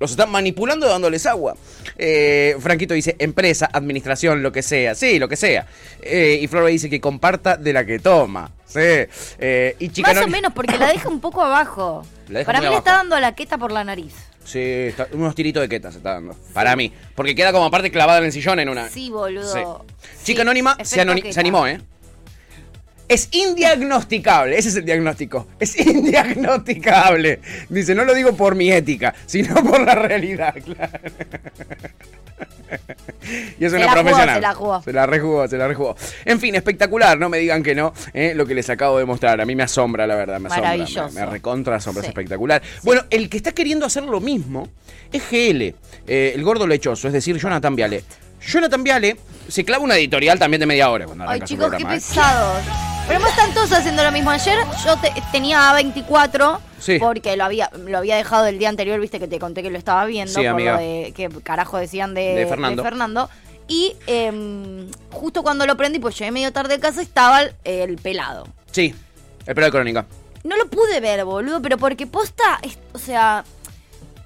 Los están manipulando dándoles agua. Eh, Franquito dice, empresa, administración, lo que sea. Sí, lo que sea. Eh, y Flor dice que comparta de la que toma. Sí. Eh, y Más o menos, porque la deja un poco abajo. Para mí le está dando la queta por la nariz. Sí, está- unos tiritos de queta se está dando. Para mí. Porque queda como aparte clavada en el sillón en una. Sí, boludo. Sí. Sí, Chica anónima se animó, ¿eh? Es indiagnosticable, ese es el diagnóstico. Es indiagnosticable. Dice, no lo digo por mi ética, sino por la realidad, claro. Y es Se una la jugó, profesional. se la jugó. Se la rejugó, se la rejugó. En fin, espectacular, no me digan que no, ¿eh? lo que les acabo de mostrar. A mí me asombra, la verdad, me asombra. Maravilloso. Me, me recontra asombra, Sí. es espectacular. Bueno, el que está queriendo hacer lo mismo es GL, eh, el gordo lechoso, es decir, Jonathan Viale. Jonathan Viale se clava una editorial también de media hora cuando Ay, su chicos, qué programa, ¿eh? pesados. Pero no están todos haciendo lo mismo. Ayer yo te- tenía 24 Sí. porque lo había, lo había dejado el día anterior, viste que te conté que lo estaba viendo. Sí, por amiga. lo de que carajo decían de, De Fernando. Fernando. Y em, justo cuando lo prendí, pues llegué medio tarde a casa, estaba el, el pelado. Sí, el pelo de crónica. No lo pude ver, boludo, pero porque posta, o sea,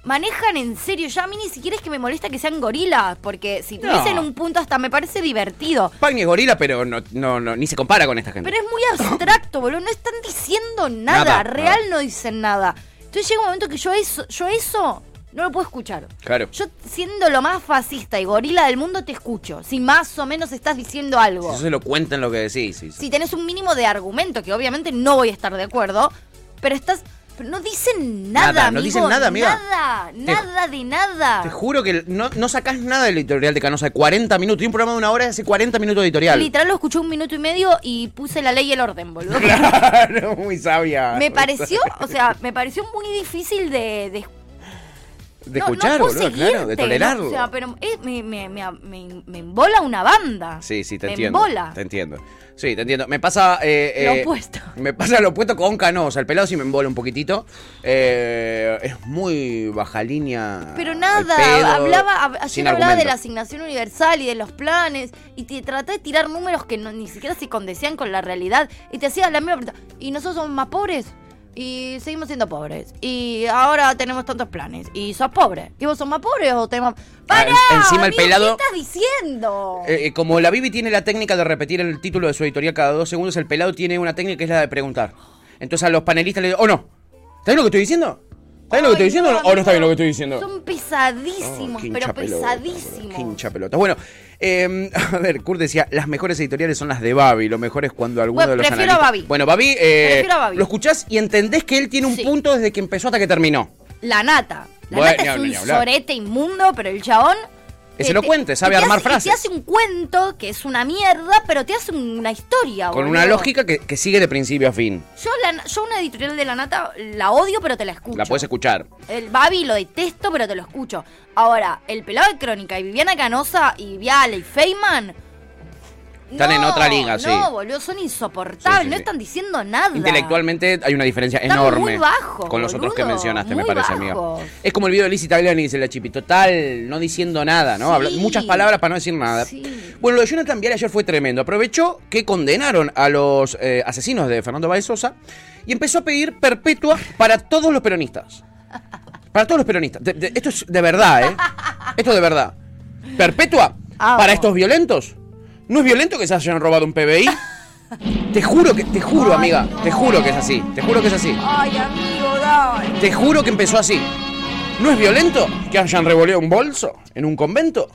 manejan en serio. Ya a mí ni siquiera es que me molesta que sean gorilas, porque si No. tuviesen un punto hasta me parece divertido. Pagni es gorila, pero no, no, no, ni se compara con esta gente. Pero es muy abstracto, boludo. No están diciendo nada. Nada, Real nada. no dicen nada. Entonces llega un momento que yo eso, yo eso no lo puedo escuchar. Claro. Yo siendo lo más fascista y gorila del mundo te escucho. Si más o menos estás diciendo algo. Si eso se lo cuentan lo que decís. sí. Si tenés un mínimo de argumento, que obviamente no voy a estar de acuerdo, pero estás... Pero no dicen nada, Nada, no amigo, dicen nada, amiga. Nada, nada de nada. Te juro que no, no sacás nada del editorial de Canosa de 40 minutos. Tiene un programa de una hora y hace 40 minutos de editorial. Literal lo escuché un minuto y medio y puse la ley y el orden, boludo. Claro, muy sabia. Me muy pareció, sabia. o sea, me pareció muy difícil de, de- De no, escuchar, no boludo, claro, de tolerarlo. ¿no? O sea, pero eh, me, me, me, me, me embola una banda. Sí, sí, te me entiendo. embola. Te entiendo. Sí, te entiendo. Me pasa. eh, Lo eh, opuesto. Me pasa lo opuesto con Canosa. El pelado sí me embola un poquitito. Eh, es muy baja línea. Pero nada, pedo, hablaba, ayer hablaba de la asignación universal y de los planes, y te tratá de tirar números que no, ni siquiera se condecían con la realidad, y te hacías la misma pregunta, ¿y nosotros somos más pobres? Y seguimos siendo pobres. Y ahora tenemos tantos planes. ¿Y sos pobre? ¿Y vos sos más pobres o tenemos...? ¡Para! en- encima el amigo, pelado- ¿Qué estás diciendo? Eh, eh, como la Bibi tiene la técnica de repetir el título de su editorial cada dos segundos, el pelado tiene una técnica que es la de preguntar. Entonces a los panelistas le digo, ¿o no? ¿Está bien lo que estoy diciendo? ¿Está bien lo que estoy diciendo o no está bien lo que estoy diciendo? Son pesadísimos, Oh, pero pelota, pesadísimos. qué hincha pelota. Bueno, eh, a ver, Kurt decía, las mejores editoriales son las de Babi. Lo mejor es cuando alguno Bueno, de los prefiero a. Babi. Bueno, Babi, eh, a Babi. lo escuchás y entendés que él tiene un Sí. punto desde que empezó hasta que terminó. La nata. La Bueno, nata es un sorete inmundo, pero el chabón. Es te- elocuente, te- sabe te armar hace- frases. Te hace un cuento que es una mierda, pero te hace una historia. Con boludo. una lógica que, que sigue de principio a fin. Yo, la, yo una editorial de la nata la odio, pero te la escucho. La puedes escuchar. El Babi lo detesto, pero te lo escucho. Ahora, el pelado de Crónica y Viviana Canosa y Viale y Feynman. Están en otra liga, sí. No, boludo, son insoportables. Sí, sí, no están diciendo nada. Intelectualmente hay una diferencia Están enorme muy bajos, con los otros que mencionaste, me parece, amiga. bajos. Es como el video de Lizzie Tagliani, dice la chipi, total, no diciendo nada, ¿no? Habla- muchas palabras para no decir nada. Sí. Bueno, lo de Jonathan Viale ayer fue tremendo. Aprovechó que condenaron a los eh, asesinos de Fernando Báez Sosa y empezó a pedir perpetua para todos los peronistas. Para todos los peronistas. De- de- esto es de verdad, ¿eh? Esto es de verdad. ¿Perpetua? ¿Para estos violentos? ¿No es violento que se hayan robado un PBI? Te juro que, te juro, Ay, amiga, no. te juro que es así, te juro que es así. Ay, amigo, dale. Te juro que empezó así. ¿No es violento que hayan revoleado un bolso en un convento?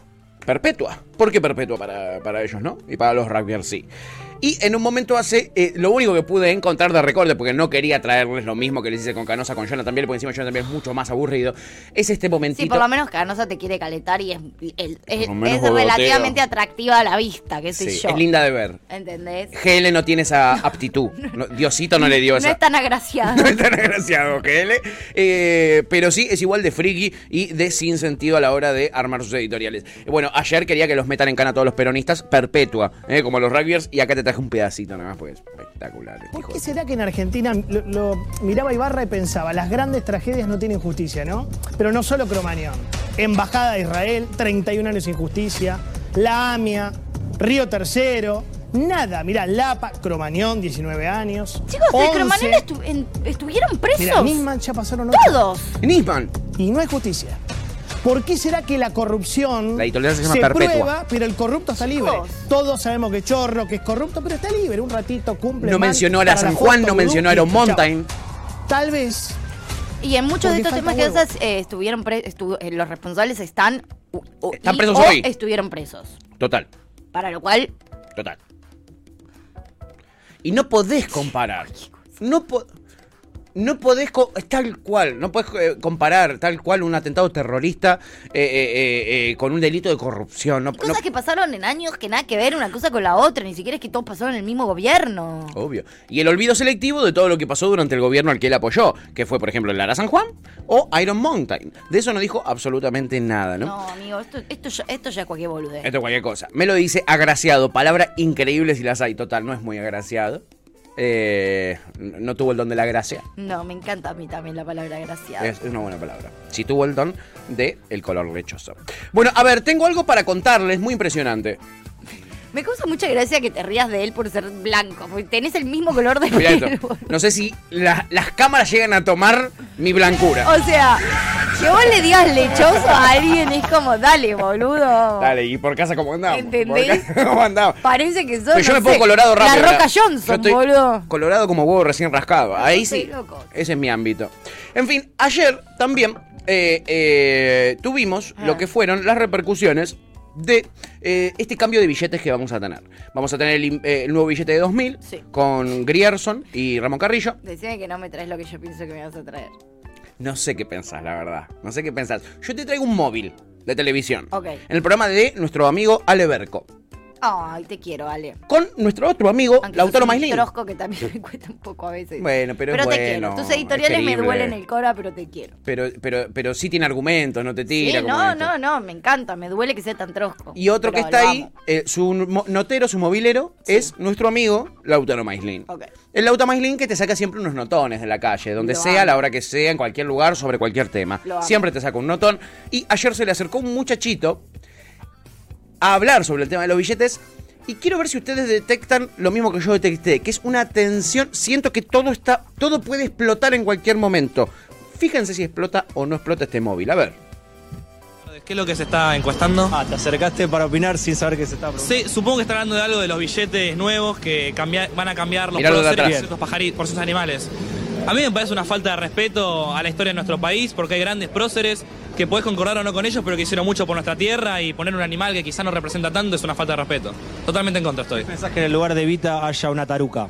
Perpetua. ¿Por qué perpetua para, para ellos, no? Y para los rugbyers sí. Y en un momento hace, eh, lo único que pude encontrar de recorde, porque no quería traerles lo mismo que les hice con Canosa, con Jonathan Biel, porque encima Jonathan Biel es mucho más aburrido, es este momentito. Sí, por lo menos Canosa te quiere calentar y es, es, es relativamente atractiva a la vista, qué sé Sí, yo. es linda de ver. ¿Entendés? GL no tiene esa aptitud. No, Diosito no le dio No esa. es tan agraciado. No es tan agraciado GL. eh, pero sí es igual de friki y de sin sentido a la hora de armar sus editoriales. Bueno, ayer quería que los metan en cana a todos los peronistas perpetua, eh, como los rugbyers, y acá te traje un pedacito nada más, porque es espectacular. este ¿Por hijo qué de- será que en Argentina lo, lo miraba Ibarra y pensaba, las grandes tragedias no tienen justicia, ¿no? Pero no solo Cromañón. Embajada de Israel, 31 años sin justicia. La AMIA, Río Tercero, nada. Mirá, Lapa, Cromañón, 19 años. Chicos, de 11. Cromañón estu- en- estuvieron presos. Mirá, Nisman ya pasaron ocho. Todos. Nisman. Y no hay justicia. ¿Por qué será que la corrupción La editorial se llama Perpetua. prueba, pero el corrupto está libre? Todos sabemos que es chorro, que es corrupto, pero está libre. Un ratito cumple. No mencionó a la San Juan, no mencionó a Iron Mountain. chao. Tal vez Y en muchos de estos temas que haces, eh, estuvieron pre- estu- eh, los responsables están, Están y- presos o hoy. estuvieron presos. Total, Para lo cual, total. Y no podés comparar. No po- No podés, tal cual, no podés eh, comparar tal cual un atentado terrorista eh, eh, eh, eh, con un delito de corrupción. No, cosas no- que pasaron en años que nada que ver una cosa con la otra, ni siquiera es que todos pasaron en el mismo gobierno. Obvio. Y el olvido selectivo de todo lo que pasó durante el gobierno al que él apoyó, que fue, por ejemplo, Lara San Juan o Iron Mountain. De eso no dijo absolutamente nada, ¿no? No, amigo, esto, esto, ya, esto ya es cualquier boludez. Esto es cualquier cosa. Me lo dice agraciado. Palabra increíble si las hay. Total, no es muy agraciado. Eh, no tuvo el don de la gracia. No, me encanta a mí también la palabra graciada. Es una buena palabra. Sí tuvo el don de el color lechoso. Bueno, a ver, tengo algo para contarles muy impresionante. Me causa mucha gracia que te rías de él por ser blanco, porque tenés el mismo color de Mirá pelo. esto. No sé si la- las cámaras llegan a tomar mi blancura. O sea, que vos le digas lechoso a alguien es como, dale, boludo. Dale, ¿y por casa cómo andamos? ¿Entendés? ¿Por casa cómo andamos? Parece que sos, Pero yo no me pongo sé, colorado rápido. La Roca Johnson, boludo. Colorado como huevo recién rascado. Ahí sí. Loco. Ese es mi ámbito. En fin, ayer también eh, eh, tuvimos Ah. lo que fueron las repercusiones de eh, este cambio de billetes que vamos a tener. Vamos a tener eh, el nuevo billete de 2000 Sí. con Grierson y Ramón Carrillo. Decime que no me traes lo que yo pienso que me vas a traer. No sé qué pensás, la verdad. No sé qué pensás. Yo te traigo un móvil de televisión. Ok. En el programa de nuestro amigo Ale Berco. Ay, te quiero, Ale. con nuestro otro amigo, Aunque Lautaro Maislin. trosco que también me cuesta un poco a veces. Bueno, pero es te bueno, quiero. Tus es editoriales me duelen el cora, pero te quiero. Pero, pero, pero sí tiene argumentos, no te Sí, tira. como no, esto. no, no, me encanta, me duele que sea tan trosco. Y otro que Pero está ahí, eh, su notero, su movilero, es nuestro amigo Lautaro Maislin. El Lautaro Maislin que te saca siempre unos notones de la calle, donde Lo sea, amo. a la hora que sea, en cualquier lugar, sobre cualquier tema. Lo amo. Siempre te saca un notón. Y ayer se le acercó un muchachito a hablar sobre el tema de los billetes. Y quiero ver si ustedes detectan lo mismo que yo detecté, que es una tensión. Siento que todo está, todo puede explotar en cualquier momento. Fíjense si explota o no explota este móvil. A ver. ¿Qué es lo que se está encuestando? Ah, te acercaste para opinar sin saber qué se está preguntando. Sí, supongo que está hablando de algo de los billetes nuevos que cambia- van a cambiar los por ciertos, pajari- por ciertos animales. A mí me parece una falta de respeto a la historia de nuestro país porque hay grandes próceres que podés concordar o no con ellos, pero que hicieron mucho por nuestra tierra y poner un animal que quizá no representa tanto es una falta de respeto. Totalmente en contra estoy. Pensás que en el lugar de Vita haya una taruca.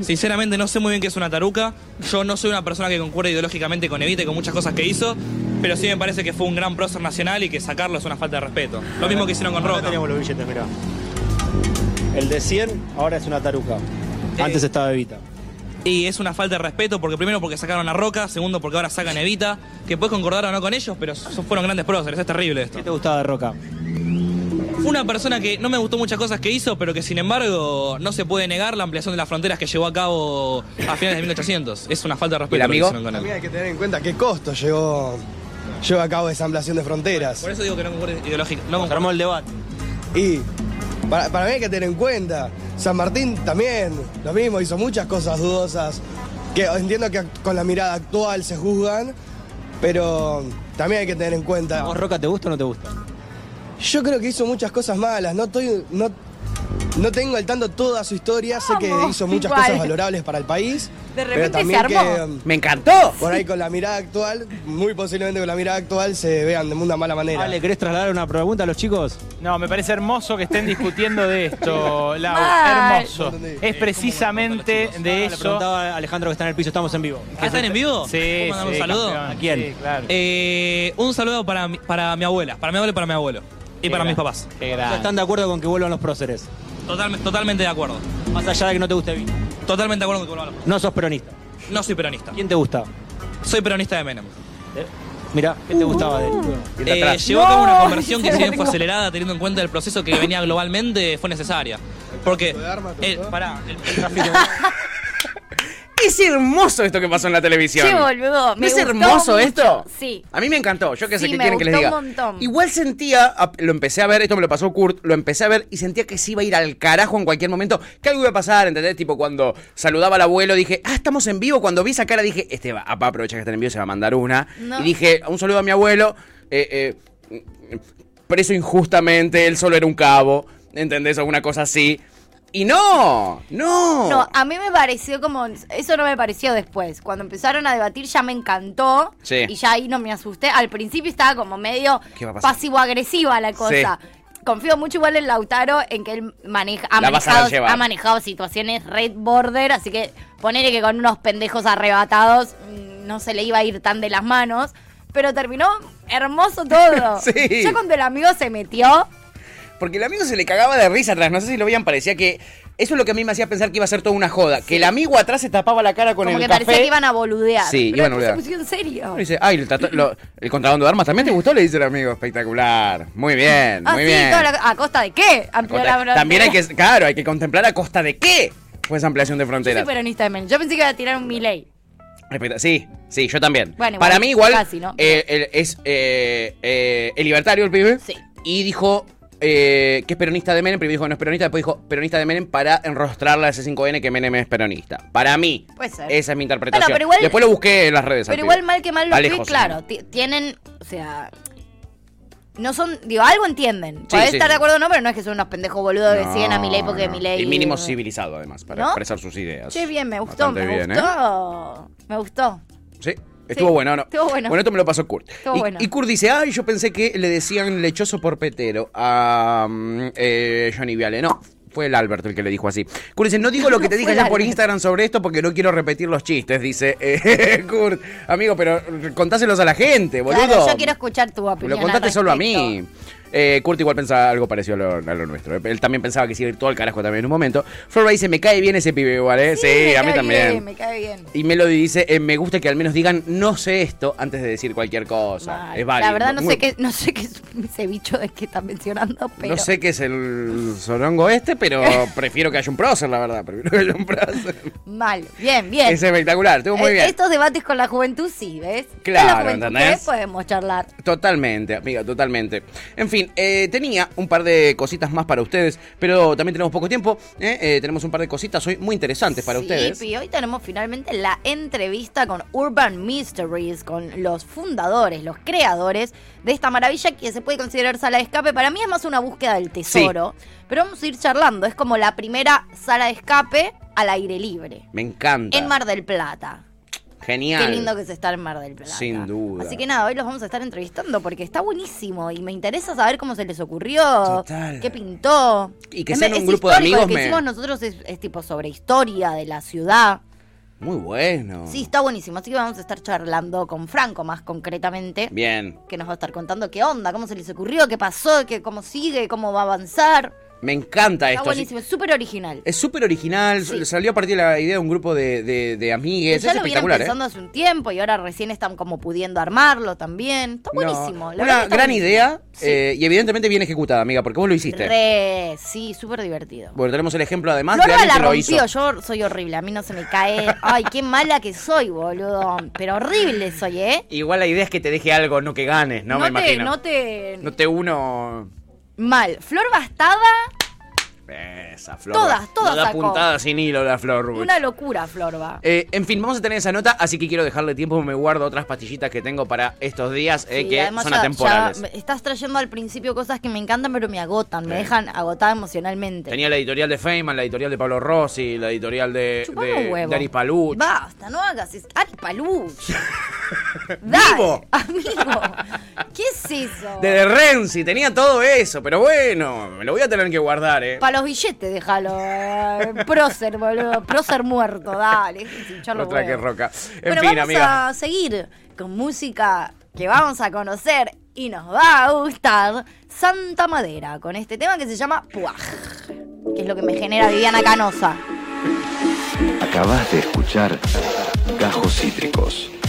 Sinceramente no sé muy bien qué es una taruca. Yo no soy una persona que concuerda ideológicamente con Evita y con muchas cosas que hizo, pero sí me parece que fue un gran prócer nacional y que sacarlo es una falta de respeto. Lo mismo que hicieron con Roca. tenemos los billetes, mirá. El de 100 ahora es una taruca. Antes estaba Evita. Y es una falta de respeto porque primero porque sacaron a Roca, segundo porque ahora sacan a Evita, que puedes concordar o no con ellos, pero fueron grandes próceres, es terrible esto. ¿Qué te gustaba de Roca? Fue una persona que no me gustó muchas cosas que hizo, pero que sin embargo no se puede negar la ampliación de las fronteras que llevó a cabo a finales de 1800. Es una falta de respeto. ¿El amigo? con él. También hay que tener en cuenta qué costo llevó, llevó a cabo esa ampliación de fronteras. Por eso digo que no concuerdo ideológicamente. No armó el debate. Y para, para mí hay que tener en cuenta, San Martín también, lo mismo, hizo muchas cosas dudosas, que entiendo que con la mirada actual se juzgan, pero también hay que tener en cuenta. ¿A vos Roca te gusta o no te gusta? Yo creo que hizo muchas cosas malas, no estoy, no, no tengo al tanto toda su historia, sé que Vamos, hizo muchas igual. cosas valorables para el país. De pero repente se armó. que, um, ¡Me encantó! por ahí con la mirada actual, muy posiblemente con la mirada actual se vean de una mala manera. Ale, ¿querés trasladar una pregunta a los chicos? No, me parece hermoso que estén discutiendo de esto, Lau. Mal. Hermoso. Es precisamente de Le eso. preguntaba a Alejandro que está en el piso, estamos en vivo. ¿Ah, ¿Están en vivo? Sí, ¿Puedo mandar sí, un saludo? campeón. ¿A quién? Sí, claro. Eh, un saludo para mi, para mi abuela, para mi abuela y para mi abuelo. Y para mis papás. Qué ¿No grande. ¿Están de acuerdo con que vuelvan los próceres? Totalmente, totalmente de acuerdo. Más allá de que no te guste Evita. Totalmente de acuerdo con que vuelvan los- No sos peronista. No soy peronista. ¿Quién te gusta? Soy peronista de Menem. Mirá, ¿qué te gustaba de él? Está Eh, llevó a cabo una conversión que si bien fue acelerada teniendo en cuenta el proceso que venía globalmente fue necesaria. Porque el, pará, el, el tráfico- Es hermoso esto que pasó en la televisión. Che, boludo. ¿No me es gustó hermoso mucho. esto? Sí. A mí me encantó. Yo que sé Sí, qué quieren que les diga. un montón. Igual sentía, lo empecé a ver, esto me lo pasó Kurt, lo empecé a ver y sentía que se iba a ir al carajo en cualquier momento. Que algo iba a pasar, ¿entendés? Tipo cuando saludaba al abuelo dije, ah, estamos en vivo. Cuando vi esa cara dije, este va, apá, aprovecha que está en vivo, se va a mandar una. No. Y dije, un saludo a mi abuelo. eh, eh, preso injustamente, él solo era un cabo. ¿Entendés? Alguna cosa así. Y no, no. No, a mí me pareció como. Eso no me pareció después. Cuando empezaron a debatir ya me encantó. Sí. Y ya ahí no me asusté. Al principio estaba como medio pasivo-agresiva la cosa. Confío mucho igual en Lautaro en que él maneja, ha, manejado, llevar. ha manejado situaciones red border, así que ponele que con unos pendejos arrebatados mm, no se le iba a ir tan de las manos. Pero terminó hermoso todo. Sí. Ya cuando el amigo se metió, Porque el amigo se le cagaba de risa atrás. No sé si lo veían, parecía que. Eso es lo que a mí me hacía pensar que iba a ser toda una joda. Que el amigo atrás se tapaba la cara con como el que café. parecía que iban a boludear. Sí, Pero iban a después boludear. se pusieron serio. Y dice, ay, el, lo- el contrabando de armas también te gustó, le dice el amigo. Espectacular. Muy bien, Ah, muy sí, bien. toda la- ¿a costa de qué? Amplió la frontera. También hay que, claro, hay que contemplar a costa de qué fue esa ampliación de Yo soy fronteras. peronista de Menem. Yo pensé que iba a tirar un Milei. Especta- Sí, sí, yo también. Bueno, igual, Para mí igual casi, ¿no? eh, el- es eh, eh, el libertario el pibe. Sí. Y dijo eh, que es peronista de Menem, primero dijo que no es peronista, después dijo peronista de Menem para enrostrarle a ese 5N que Menem es peronista. Para mí, Puede ser. esa es mi interpretación. Bueno, pero igual- después lo busqué en las redes. al Pero pibe. igual mal que mal los Alejo, tweets, sí. claro, ti- tienen, o sea, no son, digo, algo entienden. Podés sí, estar sí. de acuerdo o no, pero no es que son unos pendejos boludos que No, siguen a Milei porque no. Milei... Y mínimo civilizado, además, para ¿No? expresar sus ideas. Che, bien, me gustó, Bastante me bien, ¿eh? gustó. Me gustó. Sí. Estuvo Sí, bueno, ¿no? estuvo bueno. esto me lo pasó Kurt. Estuvo y, bueno. y Kurt dice, ay, yo pensé que le decían lechoso por petero a mm, eh, Johnny Viale. No, fue el Albert el que le dijo así. Kurt dice, no digo lo que te dije ya por. Instagram sobre esto porque no quiero repetir los chistes, dice eh, Kurt. Amigo, pero contáselos a la gente, boludo. Claro, yo quiero escuchar tu opinión lo contaste al solo a mí. Eh, Kurt igual pensaba algo parecido a lo, a lo nuestro. eh. Él también pensaba que se iba a ir todo el carajo también en un momento. Flora dice, me cae bien ese pibe igual, ¿eh? Sí, a mí también. bien, me cae bien. Y Melody dice, eh, me gusta que al menos digan no sé esto antes de decir cualquier cosa. Es válido. La verdad no Muy- sé qué, no sé qué es ese bicho de que están mencionando, pero. No sé qué es el sorongo este, pero prefiero que haya un prócer, la verdad. Prefiero que haya un prócer. Mal. Bien, bien. Es espectacular, estuvo muy Eh, bien. Estos debates con la juventud sí, ¿ves? Claro, ¿entendés? ¿qué podemos charlar. Totalmente, amiga, totalmente. En fin, eh, tenía un par de cositas más para ustedes, pero también tenemos poco tiempo. ¿eh? Eh, tenemos un par de cositas hoy muy interesantes para sí, ustedes. Pi, hoy tenemos finalmente la entrevista con Urban Mysteries, con los fundadores, los creadores de esta maravilla que se puede considerar sala de escape. Para mí es más una búsqueda del tesoro, pero vamos a ir charlando. Es como la primera sala de escape al aire libre, Me encanta. en Mar del Plata. Genial. Qué lindo que es estar en Mar del Plata. Sin duda. Así que nada, hoy los vamos a estar entrevistando porque está buenísimo y me interesa saber cómo se les ocurrió, Total. qué pintó. Y que Es- sean un grupo de amigos Lo que me- hicimos nosotros es, es tipo sobre historia de la ciudad. Muy bueno. Sí, está buenísimo. Así que vamos a estar charlando con Franco más concretamente. Bien. Que nos va a estar contando qué onda, cómo se les ocurrió, qué pasó, qué, cómo sigue, cómo va a avanzar. Me encanta Está esto. buenísimo, es súper original. Es súper original. Salió a partir de la idea de un grupo de, de, de amigues. ya es lo vienen ¿eh? pensando hace un tiempo y ahora recién están como pudiendo armarlo también. Está No, buenísimo. la verdad que Una está gran buenísimo. idea eh, y evidentemente bien ejecutada, amiga, porque vos lo hiciste. Re, sí, súper divertido. Bueno, tenemos el ejemplo además de Florba alguien la que lo rompió, hizo. yo soy horrible, a mí no se me cae. Ay, qué mala que soy, boludo. Pero horrible soy, ¿eh? Igual la idea es que te deje algo, no que ganes, no, me te, imagino. no te... No te uno. Mal. Flor Bastada, Esa flor. Todas, todas No da sacó. puntada sin hilo la flor. Una locura, Florba. Eh, en fin, vamos a tener esa nota, así que quiero dejarle tiempo. Me guardo otras pastillitas que tengo para estos días eh, Sí, que son ya- atemporales. ya estás trayendo al principio cosas que me encantan, pero me agotan, me dejan agotada emocionalmente. Tenía la editorial de Feynman, la editorial de Pablo Rossi, la editorial de, Chupame de, huevo. de Ari Paluch. Basta, no hagas eso. Ari Paluch. ¡Vivo! Amigo, ¿qué es eso? De De Renzi, tenía todo eso, pero bueno, me lo voy a tener que guardar, eh. Los billetes, déjalo. eh, Prócer, boludo. Prócer muerto, dale. Otra que roca. En Bueno, fin, vamos amiga. a seguir con música que vamos a conocer y nos va a gustar. Santa Madera, con este tema que se llama Puaj. Que es lo que me genera Viviana Canosa. Acabas de escuchar Gajos Cítricos.